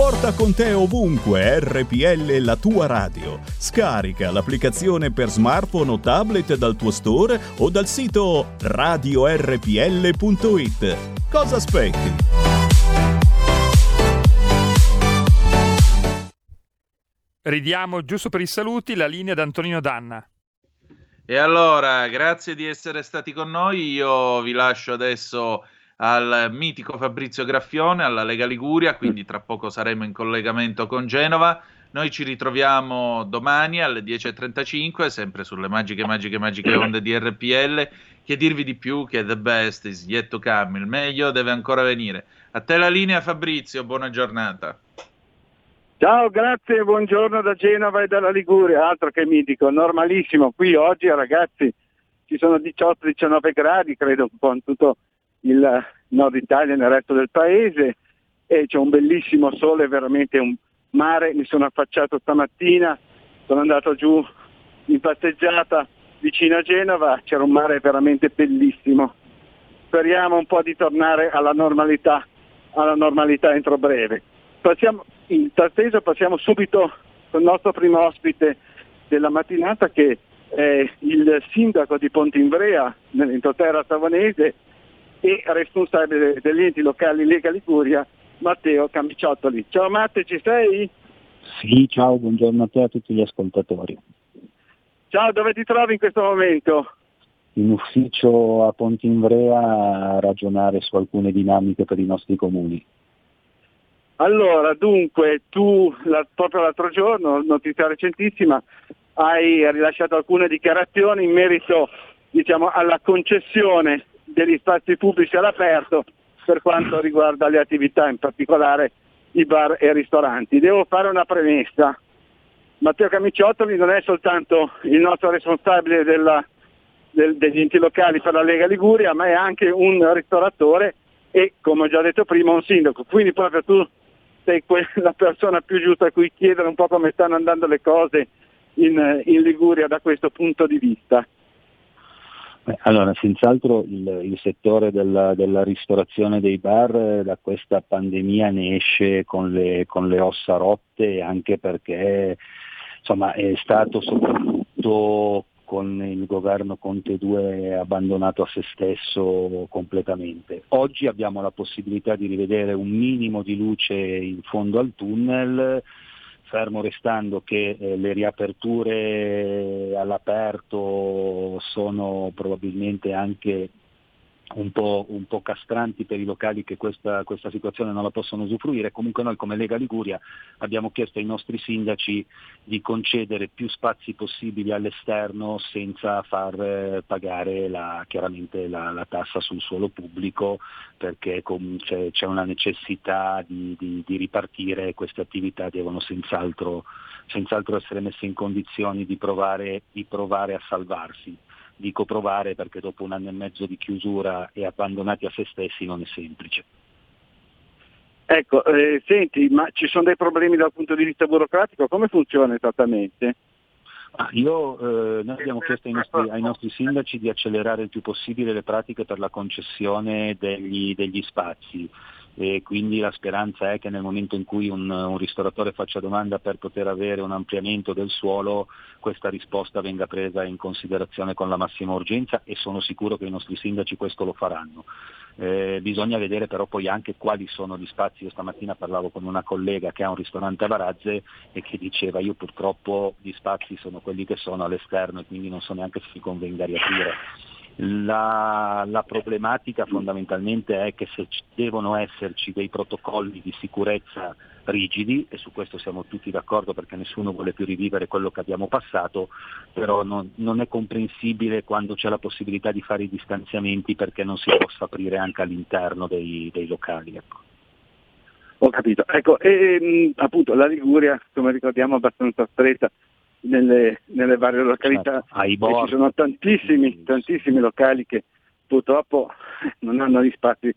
Porta con te ovunque RPL la tua radio. Scarica l'applicazione per smartphone o tablet dal tuo store o dal sito radiorpl.it. Cosa aspetti? Ridiamo giusto per i saluti la linea da Antonino Danna. E allora, grazie di essere stati con noi. Io vi lascio adesso al mitico Fabrizio Graffione, alla Lega Liguria, quindi tra poco saremo in collegamento con Genova. Noi ci ritroviamo domani alle 10.35, sempre sulle magiche, magiche, magiche onde di RPL. Che dirvi di più che the best is yet to come, il meglio deve ancora venire. A te la linea Fabrizio, buona giornata. Ciao, grazie, buongiorno da Genova e dalla Liguria, altro che mitico, normalissimo. Qui oggi ragazzi ci sono 18-19 gradi, credo un po' in tutto il nord Italia e nel resto del paese e c'è un bellissimo sole, veramente un mare, mi sono affacciato stamattina, sono andato giù in passeggiata vicino a Genova, c'era un mare veramente bellissimo. Speriamo un po' di tornare alla normalità, alla normalità entro breve. Passiamo, in tal senso passiamo subito col nostro primo ospite della mattinata che è il sindaco di Pontimbrea, nell'entroterra savonese, e responsabile degli enti locali Lega Liguria, Matteo Camiciottoli. Ciao Matte, ci sei? Sì, ciao, buongiorno a te e a tutti gli ascoltatori. Ciao, dove ti trovi in questo momento? In ufficio a Pontimbrea a ragionare su alcune dinamiche per i nostri comuni. Allora, dunque, tu la, proprio l'altro giorno, notizia recentissima, hai rilasciato alcune dichiarazioni in merito diciamo, alla concessione degli spazi pubblici all'aperto per quanto riguarda le attività, in particolare i bar e i ristoranti. Devo fare una premessa. Matteo Camiciottoli non è soltanto il nostro responsabile della, del, degli enti locali per la Lega Liguria, ma è anche un ristoratore e, come ho già detto prima, un sindaco. Quindi proprio tu sei la persona più giusta a cui chiedere un po' come stanno andando le cose in, in Liguria da questo punto di vista. Allora, senz'altro il, il settore della, della, ristorazione dei bar eh, da questa pandemia ne esce con le, con le ossa rotte anche perché insomma, è stato soprattutto con il governo Conte 2 abbandonato a se stesso completamente. Oggi abbiamo la possibilità di rivedere un minimo di luce in fondo al tunnel fermo restando che eh, le riaperture all'aperto sono probabilmente anche un po', un po', castranti per i locali che questa, questa, situazione non la possono usufruire. Comunque noi come Lega Liguria abbiamo chiesto ai nostri sindaci di concedere più spazi possibili all'esterno senza far eh, pagare la, chiaramente la, la, tassa sul suolo pubblico perché c'è, c'è, una necessità di, di, di, ripartire e queste attività devono senz'altro, senz'altro essere messe in condizioni di provare, di provare a salvarsi dico provare perché dopo un anno e mezzo di chiusura e abbandonati a se stessi non è semplice. Ecco, eh, senti, ma ci sono dei problemi dal punto di vista burocratico? Come funziona esattamente? Ah, io, eh, noi abbiamo chiesto ai nostri, ai nostri, sindaci di accelerare il più possibile le pratiche per la concessione degli, degli spazi e quindi la speranza è che nel momento in cui un, un, ristoratore faccia domanda per poter avere un ampliamento del suolo questa risposta venga presa in considerazione con la massima urgenza e sono sicuro che i nostri sindaci questo lo faranno. Eh, bisogna vedere però poi anche quali sono gli spazi. Io stamattina parlavo con una collega che ha un ristorante a Varazze e che diceva io purtroppo gli spazi sono quelli che sono all'esterno e quindi non so neanche se mi convenga riaprire la, la, problematica fondamentalmente è che se devono esserci dei protocolli di sicurezza rigidi, e su questo siamo tutti d'accordo perché nessuno vuole più rivivere quello che abbiamo passato, però non, non è comprensibile quando c'è la possibilità di fare i distanziamenti perché non si possa aprire anche all'interno dei, dei locali. Ecco. Ho capito. Ecco, e, appunto la Liguria, come ricordiamo, è abbastanza stretta nelle, nelle varie località certo, ci sono tantissimi, tantissimi locali che purtroppo non hanno gli spazi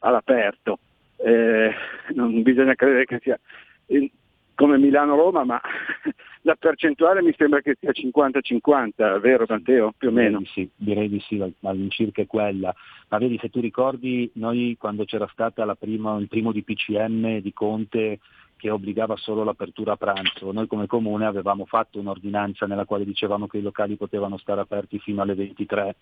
all'aperto. Eh, non bisogna credere che sia come Milano-Roma, ma la percentuale mi sembra che sia 50-50, vero Matteo? Più o meno. Direi di sì, direi di sì all'incirca è quella. Ma vedi, se tu ricordi, noi quando c'era stato il primo di PCM di Conte che obbligava solo l'apertura a pranzo. Noi come comune avevamo fatto un'ordinanza nella quale dicevamo che i locali potevano stare aperti fino alle 23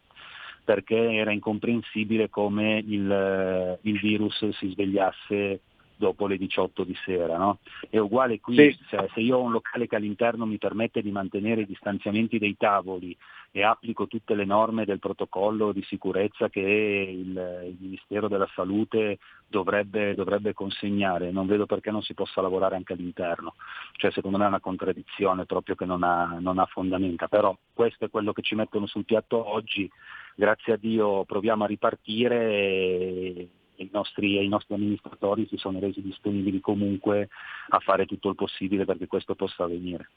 perché era incomprensibile come il, il virus si svegliasse dopo le 18 di sera. No? È uguale qui, sì. cioè, se io ho un locale che all'interno mi permette di mantenere i distanziamenti dei tavoli e applico tutte le norme del protocollo di sicurezza che il, il Ministero della Salute dovrebbe, dovrebbe, consegnare, non vedo perché non si possa lavorare anche all'interno. Cioè, secondo me è una contraddizione proprio che non ha, non ha fondamenta, però questo è quello che ci mettono sul piatto oggi, grazie a Dio proviamo a ripartire i nostri, i nostri amministratori si sono resi disponibili comunque a fare tutto il possibile perché questo possa avvenire.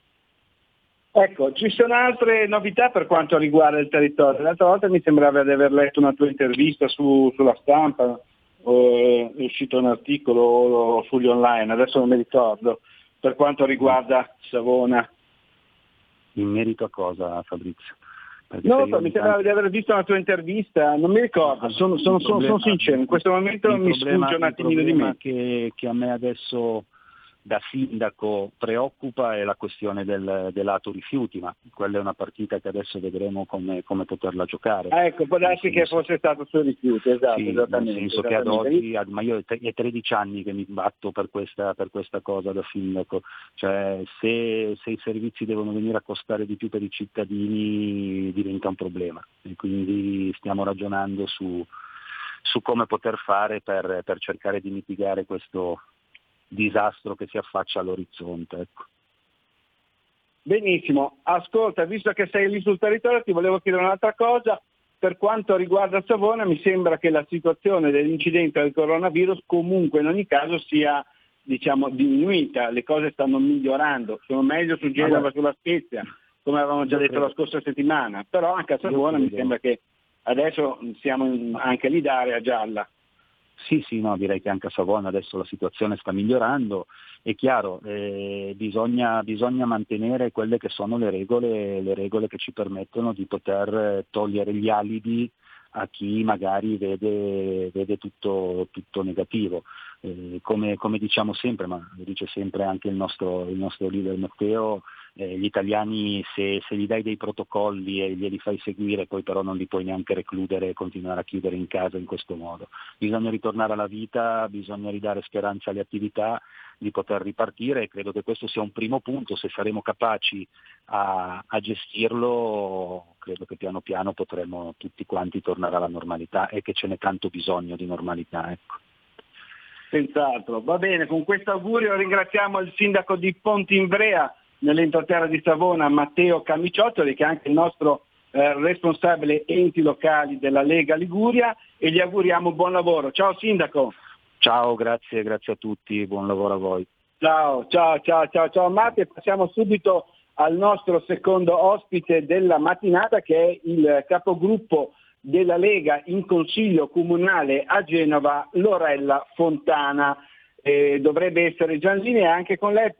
Ecco, ci sono altre novità per quanto riguarda il territorio. L'altra volta mi sembrava di aver letto una tua intervista su, sulla stampa, o è uscito un articolo o sugli online, adesso non mi ricordo, per quanto riguarda Savona. In merito a cosa Fabrizio? No, mi sembra di aver visto una tua intervista, non mi ricordo, sono, sono, problema, sono sincero, in questo momento mi sfugge un attimino di me. Che, che a me adesso da sindaco preoccupa è la questione del, del, lato rifiuti, ma quella è una partita che adesso vedremo come, come poterla giocare. Ah, ecco, può darsi che fosse stato sui rifiuti, esatto, sì, esattamente. Nel senso che ad oggi, ma io è 13 anni che mi batto per questa, per questa cosa da sindaco, cioè se, se, i servizi devono venire a costare di più per i cittadini diventa un problema e quindi stiamo ragionando su, su come poter fare per, per cercare di mitigare questo, disastro che si affaccia all'orizzonte. Ecco. Benissimo, ascolta, visto che sei lì sul territorio ti volevo chiedere un'altra cosa. Per quanto riguarda Savona mi sembra che la situazione dell'incidente del coronavirus comunque in ogni caso sia diciamo, diminuita, le cose stanno migliorando, sono meglio su Genova, sulla Spezia, come avevamo già detto la scorsa settimana, però anche a Savona mi sembra che adesso siamo anche lì d'area gialla. Sì, sì, no, direi che anche a Savona adesso la situazione sta migliorando. È chiaro, eh, bisogna, bisogna, mantenere quelle che sono le regole, le regole che ci permettono di poter togliere gli alibi a chi magari vede, vede tutto, tutto, negativo. Eh, come, come, diciamo sempre, ma lo dice sempre anche il nostro, il nostro leader Matteo, eh, gli italiani se, se, gli dai dei protocolli e glieli fai seguire poi però non li puoi neanche recludere e continuare a chiudere in casa in questo modo. Bisogna ritornare alla vita, bisogna ridare speranza alle attività di poter ripartire e credo che questo sia un primo punto, se saremo capaci a, a gestirlo credo che piano piano potremo tutti quanti tornare alla normalità e che ce n'è tanto bisogno di normalità. Ecco. Senz'altro, va bene, con questo augurio ringraziamo il sindaco di Pontimbrea nell'entroterra di Savona Matteo Camiciottoli che è anche il nostro eh, responsabile enti locali della Lega Liguria e gli auguriamo buon lavoro. Ciao Sindaco. Ciao, grazie, grazie a tutti, buon lavoro a voi. Ciao, ciao, ciao, ciao, ciao Matte, passiamo subito al nostro secondo ospite della mattinata che è il capogruppo della Lega in Consiglio Comunale a Genova, Lorella Fontana. eh, dovrebbe essere già in linea anche con lei.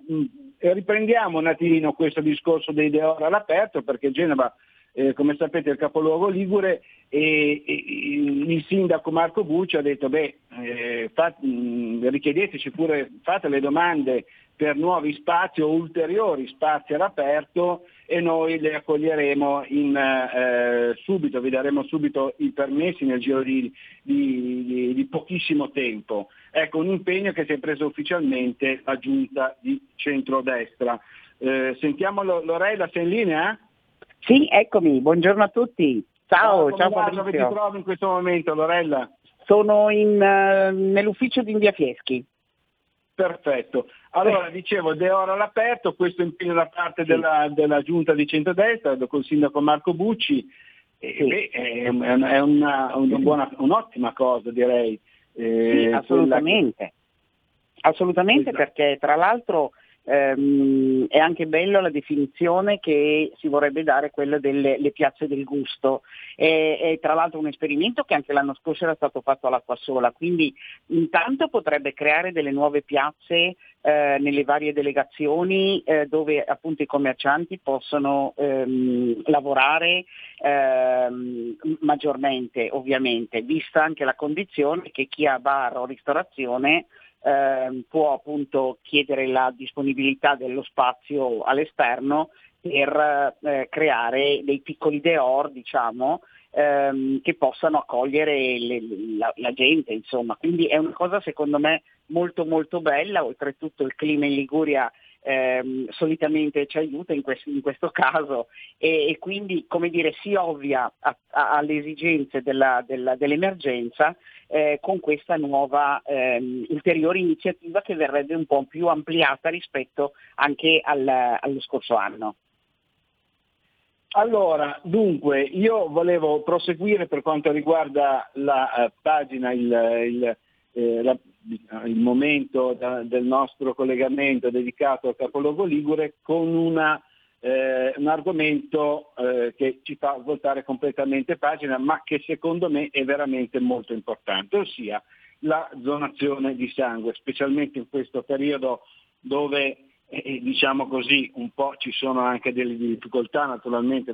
Riprendiamo un attimino questo discorso dei Deora all'aperto perché Genova eh, come sapete è il capoluogo Ligure e, e, il sindaco Marco Bucci ha detto beh eh, fat, richiedeteci pure, fate le domande per nuovi spazi o ulteriori spazi all'aperto e noi le accoglieremo in, eh, subito, vi daremo subito i permessi nel giro di, di, di, di, pochissimo tempo. Ecco un impegno che si è preso ufficialmente la giunta di centrodestra. Eh, sentiamo Lorella, sei in linea? Sì, eccomi, buongiorno a tutti. Ciao, ciao, ciao Fabrizio. Dove ti trovi in questo momento Lorella? Sono in, uh, nell'ufficio di Invia Fieschi. Perfetto. Allora, dicevo, De Ora all'aperto, questo impegno da parte della, della, giunta di centrodestra, col sindaco Marco Bucci, beh, è, è una, una buona, un'ottima cosa direi. Eh, sì, assolutamente. Che... Assolutamente esatto. perché tra l'altro ehm, è anche bello la definizione che si vorrebbe dare quella delle piazze del gusto. È, è, tra l'altro un esperimento che anche l'anno scorso era stato fatto all'acqua sola, quindi intanto potrebbe creare delle nuove piazze eh, nelle varie delegazioni eh, dove appunto i commercianti possono ehm, lavorare ehm, maggiormente ovviamente, vista anche la condizione che chi ha bar o ristorazione eh, può appunto chiedere la disponibilità dello spazio all'esterno per eh, creare dei piccoli deor, diciamo, ehm, che possano accogliere le, la, la, gente, insomma. Quindi è una cosa secondo me molto molto bella, oltretutto il clima in Liguria ehm, solitamente ci aiuta in questo, in questo caso e, e, quindi come dire si ovvia a, a, alle esigenze della, della, dell'emergenza eh, con questa nuova ehm, ulteriore iniziativa che verrebbe un po' più ampliata rispetto anche al, allo scorso anno. Allora, dunque, io volevo proseguire per quanto riguarda la uh, pagina, il, il, eh, la, il momento da, del nostro collegamento dedicato al capoluogo Ligure con una, eh, un argomento eh, che ci fa voltare completamente pagina, ma che secondo me è veramente molto importante, ossia la donazione di sangue, specialmente in questo periodo dove eh, diciamo così un po' ci sono anche delle difficoltà naturalmente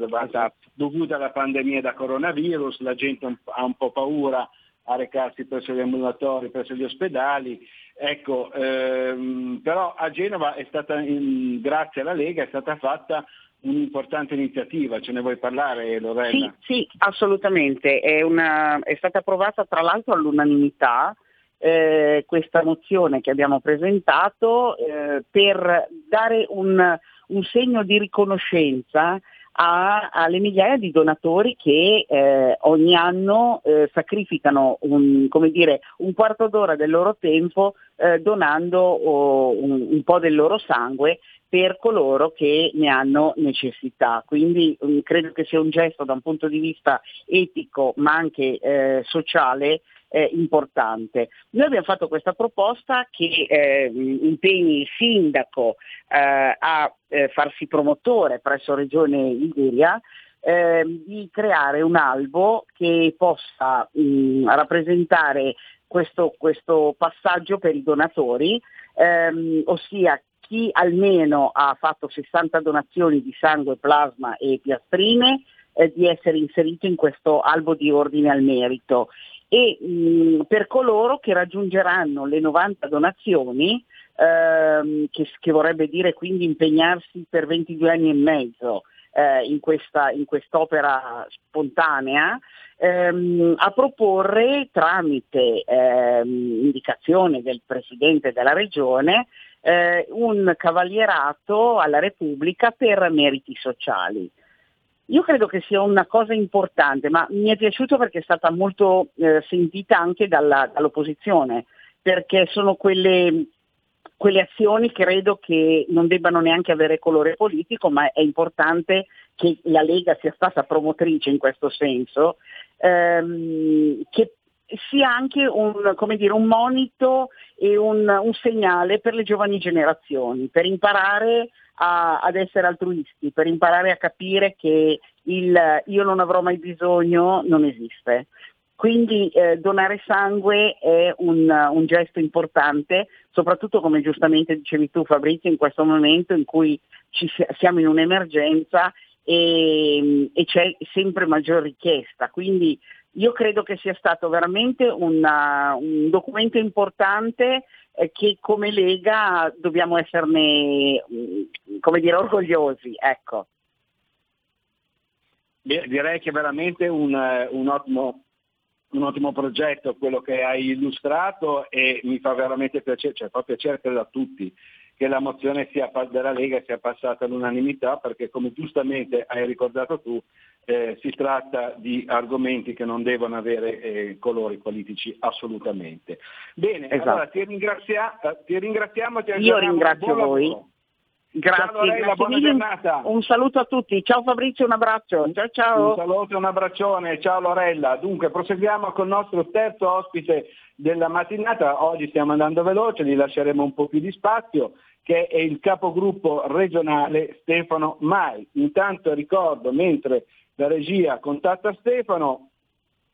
dovute alla pandemia da coronavirus, la gente ha un po' paura a recarsi presso gli ambulatori, presso gli ospedali. Ecco, ehm, però a Genova è stata, in, grazie alla Lega, è stata fatta un'importante iniziativa, ce ne vuoi parlare Lorena? Sì, sì assolutamente, è, una, è, stata approvata tra l'altro all'unanimità eh, questa mozione che abbiamo presentato eh, per dare un, un segno di riconoscenza a, alle migliaia di donatori che eh, ogni anno eh, sacrificano un, dire, un, quarto d'ora del loro tempo eh, donando oh, un, un, po' del loro sangue per coloro che ne hanno necessità. Quindi mh, mm, credo che sia un gesto da un punto di vista etico ma anche eh, sociale eh, importante. Noi abbiamo fatto questa proposta che eh, impegni il sindaco eh, a eh, farsi promotore presso Regione Liguria eh, di creare un albo che possa mh, rappresentare questo, questo, passaggio per i donatori, ehm, ossia chi almeno ha fatto 60 donazioni di sangue, plasma e piastrine, eh, di essere inserito in questo albo di ordine al merito e mh, per coloro che raggiungeranno le 90 donazioni, ehm, che, che, vorrebbe dire quindi impegnarsi per 22 anni e mezzo eh, in, questa, in, quest'opera spontanea, ehm, a proporre tramite ehm, indicazione del Presidente della Regione eh, un cavalierato alla Repubblica per meriti sociali. Io credo che sia una cosa importante, ma mi è piaciuto perché è stata molto eh, sentita anche dalla, dall'opposizione, perché sono quelle, quelle azioni credo che non debbano neanche avere colore politico, ma è importante che la Lega sia stata promotrice in questo senso, ehm, che sia anche un, dire, un monito e un, un, segnale per le giovani generazioni, per imparare a, ad essere altruisti, per imparare a capire che il io non avrò mai bisogno non esiste. Quindi eh, donare sangue è un, un, gesto importante, soprattutto come giustamente dicevi tu Fabrizio, in questo momento in cui ci, siamo in un'emergenza e, e, c'è sempre maggior richiesta. Quindi io credo che sia stato veramente una, un documento importante che come Lega dobbiamo esserne mm, come dire, orgogliosi. Ecco. Direi che è veramente un, un ottimo un ottimo progetto quello che hai illustrato e mi fa veramente piacere, cioè fa piacere a tutti che la mozione sia, della Lega sia passata all'unanimità perché come giustamente hai ricordato tu eh, si tratta di argomenti che non devono avere eh, colori politici assolutamente. Bene, esatto. allora ti, ringrazia, ti ringraziamo. Ti Io ringrazio voi. Lavoro. Grazie, ciao Lorella, grazie buona giornata. Un saluto a tutti. Ciao Fabrizio, un abbraccio. Ciao ciao. Un saluto un abbraccione. Ciao Lorella. Dunque, proseguiamo con il nostro terzo ospite della mattinata. Oggi stiamo andando veloce, gli lasceremo un po' più di spazio, che è il capogruppo regionale Stefano Mai. Intanto ricordo, mentre la regia contatta Stefano,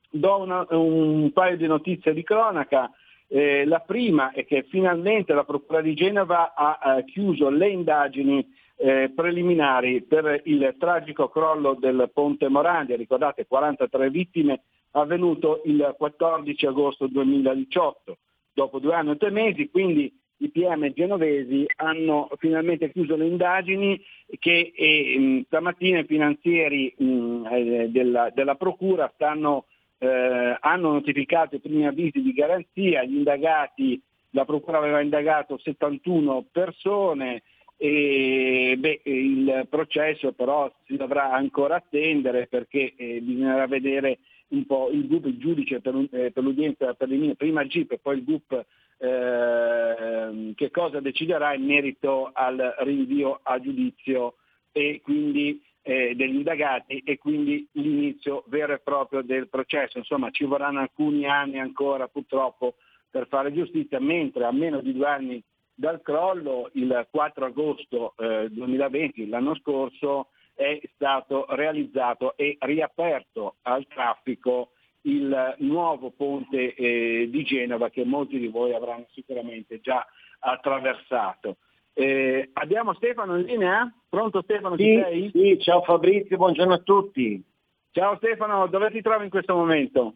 do una, un paio di notizie di cronaca. Eh, la prima è che finalmente la Procura di Genova ha eh, chiuso le indagini eh, preliminari per il tragico crollo del ponte Morandi, ricordate 43 vittime, avvenuto il 14 agosto 2018. Dopo due anni e tre mesi, quindi i PM genovesi hanno finalmente chiuso le indagini che eh, stamattina i finanzieri mh, eh, della, della Procura stanno eh, hanno notificato i primi avvisi di garanzia, gli indagati, la Procura aveva indagato 71 persone e beh, il processo però si dovrà ancora attendere perché eh, bisognerà vedere un po' il GUP, il giudice per, eh, per l'udienza per prima il GIP e poi il GUP eh, che cosa deciderà in merito al rinvio a giudizio e quindi eh, degli indagati e quindi l'inizio vero e proprio del processo. Insomma ci vorranno alcuni anni ancora purtroppo per fare giustizia, mentre a meno di due anni dal crollo, il 4 agosto eh, 2020, l'anno scorso, è stato realizzato e riaperto al traffico il nuovo ponte eh, di Genova che molti di voi avranno sicuramente già attraversato. Eh, abbiamo Stefano in linea? Pronto Stefano, sì, sei? Sì, ciao Fabrizio, buongiorno a tutti. Ciao Stefano, dove ti trovi in questo momento?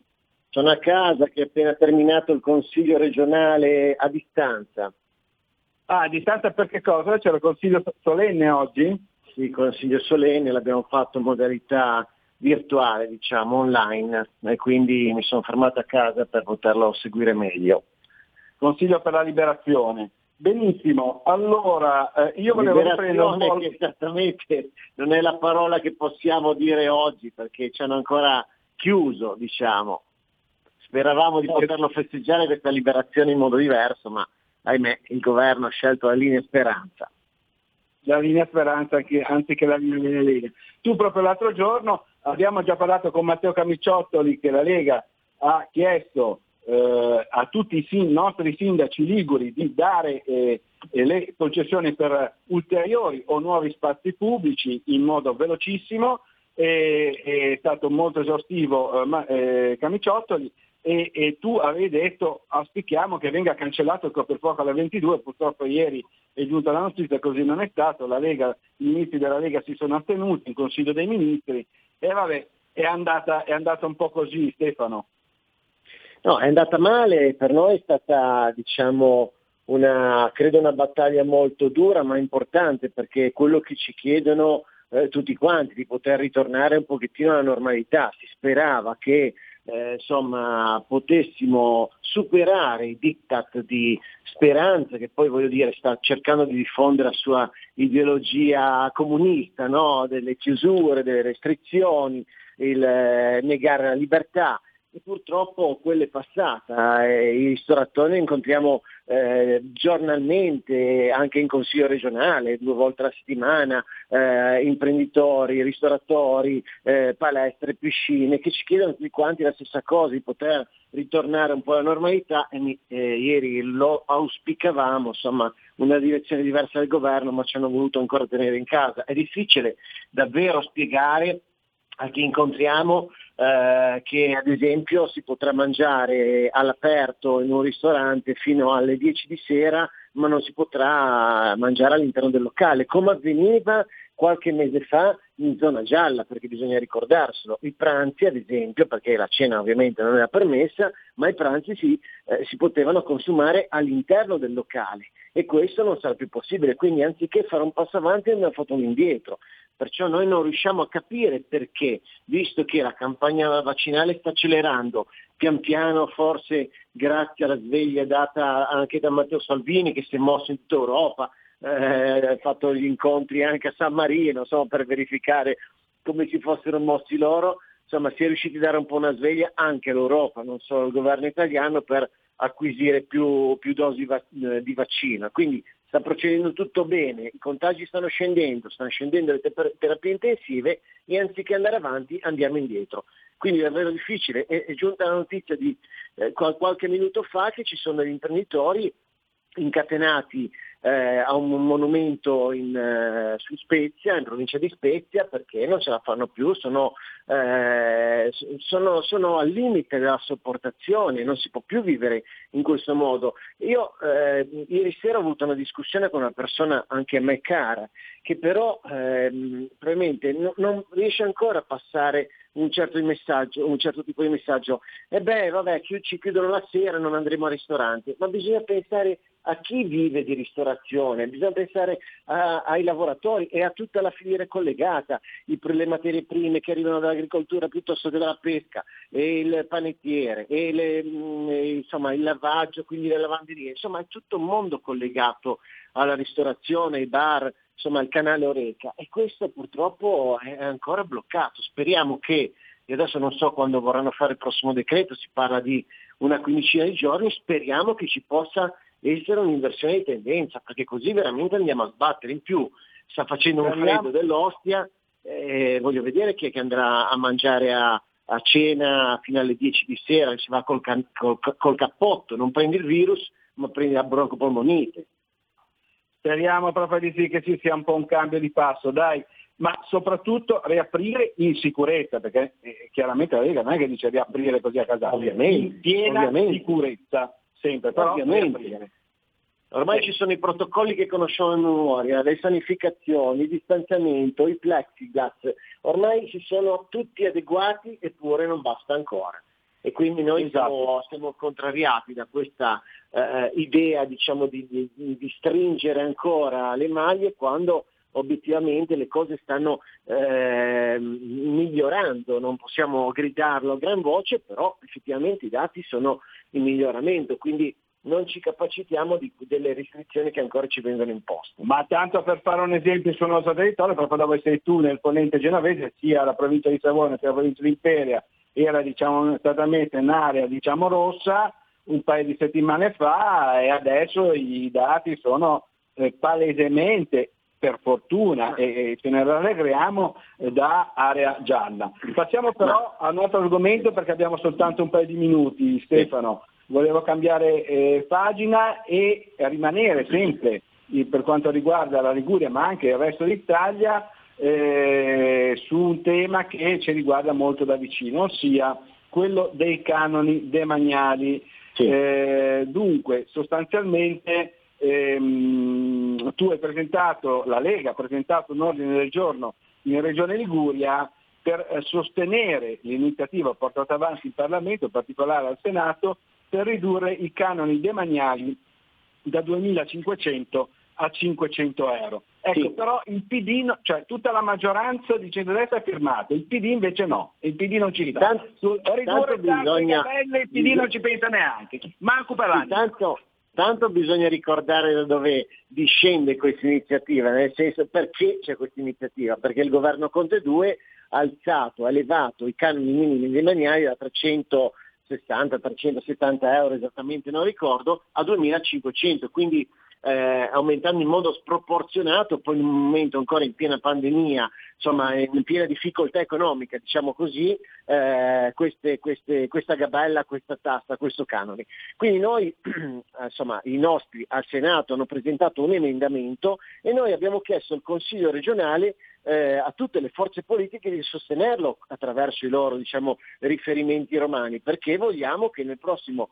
Sono a casa che ho appena terminato il consiglio regionale a distanza. Ah, a distanza per che cosa? C'era il consiglio solenne oggi? Sì, il consiglio solenne l'abbiamo fatto in modalità virtuale, diciamo, online, e quindi mi sono fermato a casa per poterlo seguire meglio. Consiglio per la liberazione. Benissimo, allora eh, io volevo riprendere un po'... esattamente non è la parola che possiamo dire oggi perché ci hanno ancora chiuso, diciamo. Speravamo di poterlo festeggiare questa liberazione in modo diverso, ma ahimè il governo ha scelto la linea speranza. La linea speranza anziché la linea Lega. Tu proprio l'altro giorno abbiamo già parlato con Matteo Camiciottoli che la Lega ha chiesto eh, a tutti i sin- nostri sindaci liguri di dare eh, le concessioni per ulteriori o nuovi spazi pubblici in modo velocissimo, e, è stato molto esaustivo eh, eh, Camiciottoli e, e, tu avevi detto auspichiamo che venga cancellato il coprifuoco alle 22, purtroppo ieri è giunta la notizia, così non è stato, la Lega, i ministri della Lega si sono attenuti in Consiglio dei Ministri e vabbè, è andata, è andata un po' così Stefano. No, è andata male, per noi è stata diciamo, una, credo una battaglia molto dura ma importante perché quello che ci chiedono eh, tutti quanti di poter ritornare un pochettino alla normalità, si sperava che eh, insomma, potessimo superare i diktat di speranza che poi voglio dire sta cercando di diffondere la sua ideologia comunista, no? delle chiusure, delle restrizioni, il eh, negare la libertà e purtroppo quella è passata. Eh, I ristoratori incontriamo eh, giornalmente, anche in consiglio regionale, due volte alla settimana, eh, imprenditori, ristoratori, eh, palestre, piscine, che ci chiedono tutti quanti la stessa cosa, di poter ritornare un po' alla normalità e mi, eh, ieri lo auspicavamo, insomma, una direzione diversa del governo, ma ci hanno voluto ancora tenere in casa. È difficile davvero spiegare a chi incontriamo eh, che ad esempio si potrà mangiare all'aperto in un ristorante fino alle 10 di sera, ma non si potrà mangiare all'interno del locale, come avveniva qualche mese fa in zona gialla, perché bisogna ricordarselo, i pranzi ad esempio, perché la cena ovviamente non era permessa, ma i pranzi si, eh, si potevano consumare all'interno del locale e questo non sarà più possibile, quindi anziché fare un passo avanti abbiamo fatto un indietro. Perciò noi non riusciamo a capire perché, visto che la campagna vaccinale sta accelerando, pian piano forse grazie alla sveglia data anche da Matteo Salvini che si è mosso in tutta Europa, eh, fatto gli incontri anche a San Marino insomma, per verificare come si fossero mossi loro, insomma si è riusciti a dare un po' una sveglia anche all'Europa, non solo al governo italiano, per acquisire più, più dosi va- eh, di vaccino. Quindi sta procedendo tutto bene, i contagi stanno scendendo, stanno scendendo le ter- terapie intensive e anziché andare avanti andiamo indietro. Quindi è davvero difficile. È, è giunta la notizia di eh, qualche minuto fa che ci sono degli imprenditori incatenati eh, a un monumento in, eh, su Spezia, in provincia di Spezia, perché non ce la fanno più, sono, eh, sono, sono al limite della sopportazione, non si può più vivere in questo modo. Io eh, ieri sera ho avuto una discussione con una persona anche a me cara, che però ehm, probabilmente no, non riesce ancora a passare un certo, un certo tipo di messaggio. E beh, vabbè, ci chiudono la sera, non andremo al ristorante, ma bisogna pensare a chi vive di ristorazione, bisogna pensare a, ai lavoratori e a tutta la filiera collegata, i, le materie prime che arrivano dall'agricoltura piuttosto che dalla pesca, e il panettiere, e le, mm, insomma, il lavaggio, quindi le lavanderie, insomma è tutto un mondo collegato alla ristorazione, ai bar, insomma il canale Oreca e questo purtroppo è ancora bloccato. Speriamo che, e adesso non so quando vorranno fare il prossimo decreto, si parla di una quindicina di giorni, speriamo che ci possa essere un'inversione di tendenza, perché così veramente andiamo a sbattere. In più sta facendo un freddo dell'ostia, eh, voglio vedere chi è che andrà a mangiare a, a cena fino alle 10 di sera, si va col, can, col, col cappotto, non prendi il virus, ma prendi la broncopolmonite. Speriamo proprio di sì che ci sia un po' un cambio di passo, dai, ma soprattutto riaprire in sicurezza, perché eh, chiaramente la Lega non è che dice riaprire così a casa, ovviamente, in piena ovviamente. sicurezza sempre, però Ovviamente. Ormai ci sono i protocolli che conosciamo a memoria, le sanificazioni, il distanziamento, i plexiglass, ormai ci sono tutti adeguati eppure non basta ancora. E quindi noi Esatto. siamo, siamo contrariati da questa eh, idea diciamo, di, di- di stringere ancora le maglie quando obiettivamente le cose stanno eh, migliorando, non possiamo gridarlo a gran voce, però effettivamente i dati sono in miglioramento, quindi non ci capacitiamo di, delle restrizioni che ancora ci vengono imposte. Ma tanto per fare un esempio sul nostro territorio, proprio dove sei tu nel ponente genovese, sia la provincia di Savona sia la provincia di Imperia, era diciamo, stata messa in area diciamo, rossa un paio di settimane fa e adesso i dati sono eh, palesemente per fortuna e, e ce ne rallegriamo da area gialla. Passiamo però al nostro argomento perché abbiamo soltanto un paio di minuti, Stefano. Volevo cambiare eh, pagina e rimanere sempre per quanto riguarda la Liguria ma anche il resto d'Italia eh, su un tema che ci riguarda molto da vicino, ossia quello dei canoni demaniali. Eh, dunque, sostanzialmente ehm, tu hai presentato, la Lega ha presentato un ordine del giorno in Regione Liguria per eh, sostenere l'iniziativa portata avanti in Parlamento, in particolare al Senato, per ridurre i canoni demaniali da 2.500 a 500 euro. Ecco, però il PD, no- cioè tutta la maggioranza di centrodestra ha firmato, il PD invece no, il PD non ci sta. Su ridurre tanto bisogna- il PD non ci pensa neanche, manco per l'anno. Tanto, tanto bisogna ricordare da dove discende questa iniziativa, nel senso perché c'è questa iniziativa? Perché il governo Conte 2 ha alzato, ha elevato i canoni minimi demaniali da 360, 370 euro esattamente non ricordo, a 2500, quindi eh, aumentando in modo sproporzionato, poi in un momento ancora in piena pandemia, insomma in piena difficoltà economica, diciamo così, eh, queste, queste, questa gabella, questa tassa, questo canone. Quindi noi, insomma, i nostri al Senato hanno presentato un emendamento e noi abbiamo chiesto al Consiglio regionale eh, a tutte le forze politiche di sostenerlo attraverso i loro diciamo, riferimenti romani, perché vogliamo che nel prossimo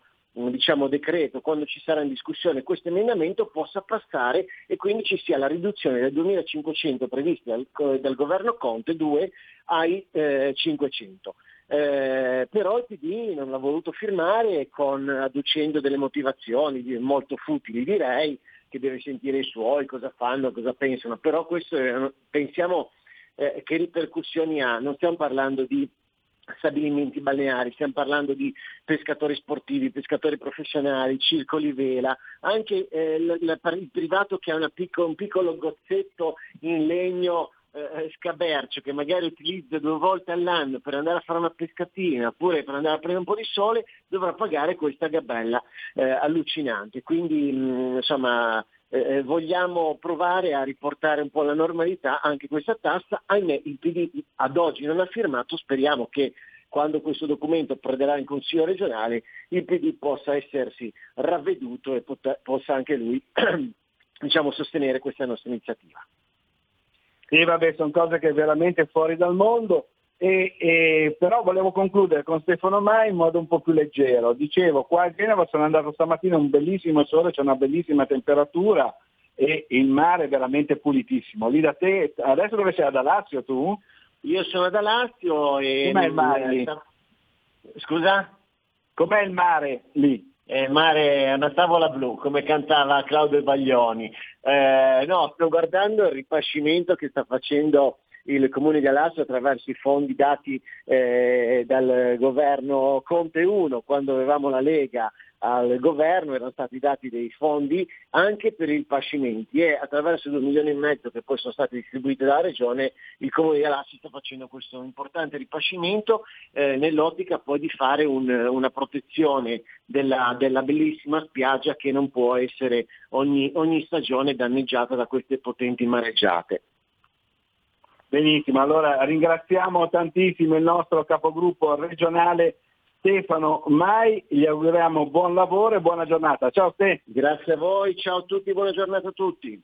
diciamo, decreto, quando ci sarà in discussione questo emendamento, possa passare e quindi ci sia la riduzione dai 2.500 previsti dal, dal governo Conte 2 ai eh, 500. Eh, però il PD non l'ha voluto firmare con, adducendo delle motivazioni molto futili direi, che deve sentire i suoi, cosa fanno, cosa pensano, però questo è, pensiamo eh, che ripercussioni ha, non stiamo parlando di stabilimenti balneari, stiamo parlando di pescatori sportivi, pescatori professionali, circoli vela, anche eh, l- l- il privato che ha picco- un piccolo gozzetto in legno eh, scabercio che magari utilizza due volte all'anno per andare a fare una pescatina oppure per andare a prendere un po' di sole, dovrà pagare questa gabella eh, allucinante. Quindi mh, insomma eh, vogliamo provare a riportare un po' la normalità anche questa tassa, ahimè il PD ad oggi non ha firmato, speriamo che quando questo documento perderà in Consiglio regionale il PD possa essersi ravveduto e pot- possa anche lui diciamo, sostenere questa nostra iniziativa. Sì, vabbè, sono cose che veramente fuori dal mondo. E, e, però volevo concludere con Stefano Mai in modo un po' più leggero. Dicevo, qua a Genova sono andato stamattina un bellissimo sole, c'è una bellissima temperatura e il mare è veramente pulitissimo. Lì da te, adesso dove sei? Ad Lazio tu? Io sono da Lazio e... Com'è il mare lì? Scusa? Com'è il mare lì? Eh, il mare è una tavola blu, come cantava Claudio Baglioni. Eh, no, sto guardando il ripascimento che sta facendo il Comune di Alasso attraverso i fondi dati eh, dal governo Conte 1, quando avevamo la Lega al governo erano stati dati dei fondi anche per i pascimenti e attraverso due milioni e mezzo che poi sono stati distribuiti dalla regione il comune di Alassi sta facendo questo importante ripascimento eh, nell'ottica poi di fare un, una protezione della, della, bellissima spiaggia che non può essere ogni, ogni stagione danneggiata da queste potenti mareggiate. Benissimo, allora ringraziamo tantissimo il nostro capogruppo regionale Stefano Mai, gli auguriamo buon lavoro e buona giornata. Ciao Ste. Grazie a voi, ciao a tutti, buona giornata a tutti.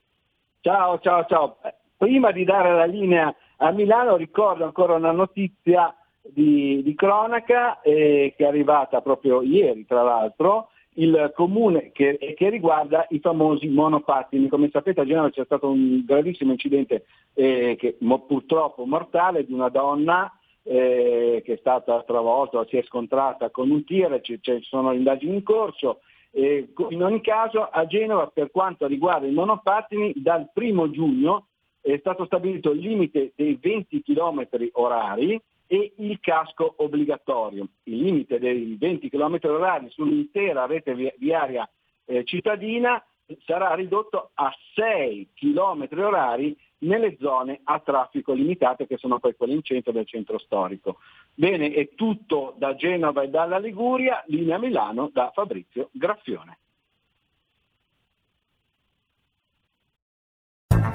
Ciao, ciao, ciao. Prima di dare la linea a Milano ricordo ancora una notizia di, di cronaca eh, che è arrivata proprio ieri tra l'altro, il comune che, che, riguarda i famosi monopattini. Come sapete a Genova c'è stato un gravissimo incidente eh, che, purtroppo mortale di una donna eh, che è stata travolta, si è scontrata con un tir, ci, ci sono indagini in corso. Eh, in ogni caso a Genova per quanto riguarda i monopattini dal primo giugno è stato stabilito il limite dei 20 km orari e il casco obbligatorio. Il limite dei 20 km orari sull'intera rete viaria eh, cittadina sarà ridotto a 6 km orari nelle zone a traffico limitato che sono poi quelle in centro del centro storico. Bene, è tutto da Genova e dalla Liguria, linea Milano da Fabrizio Graffione.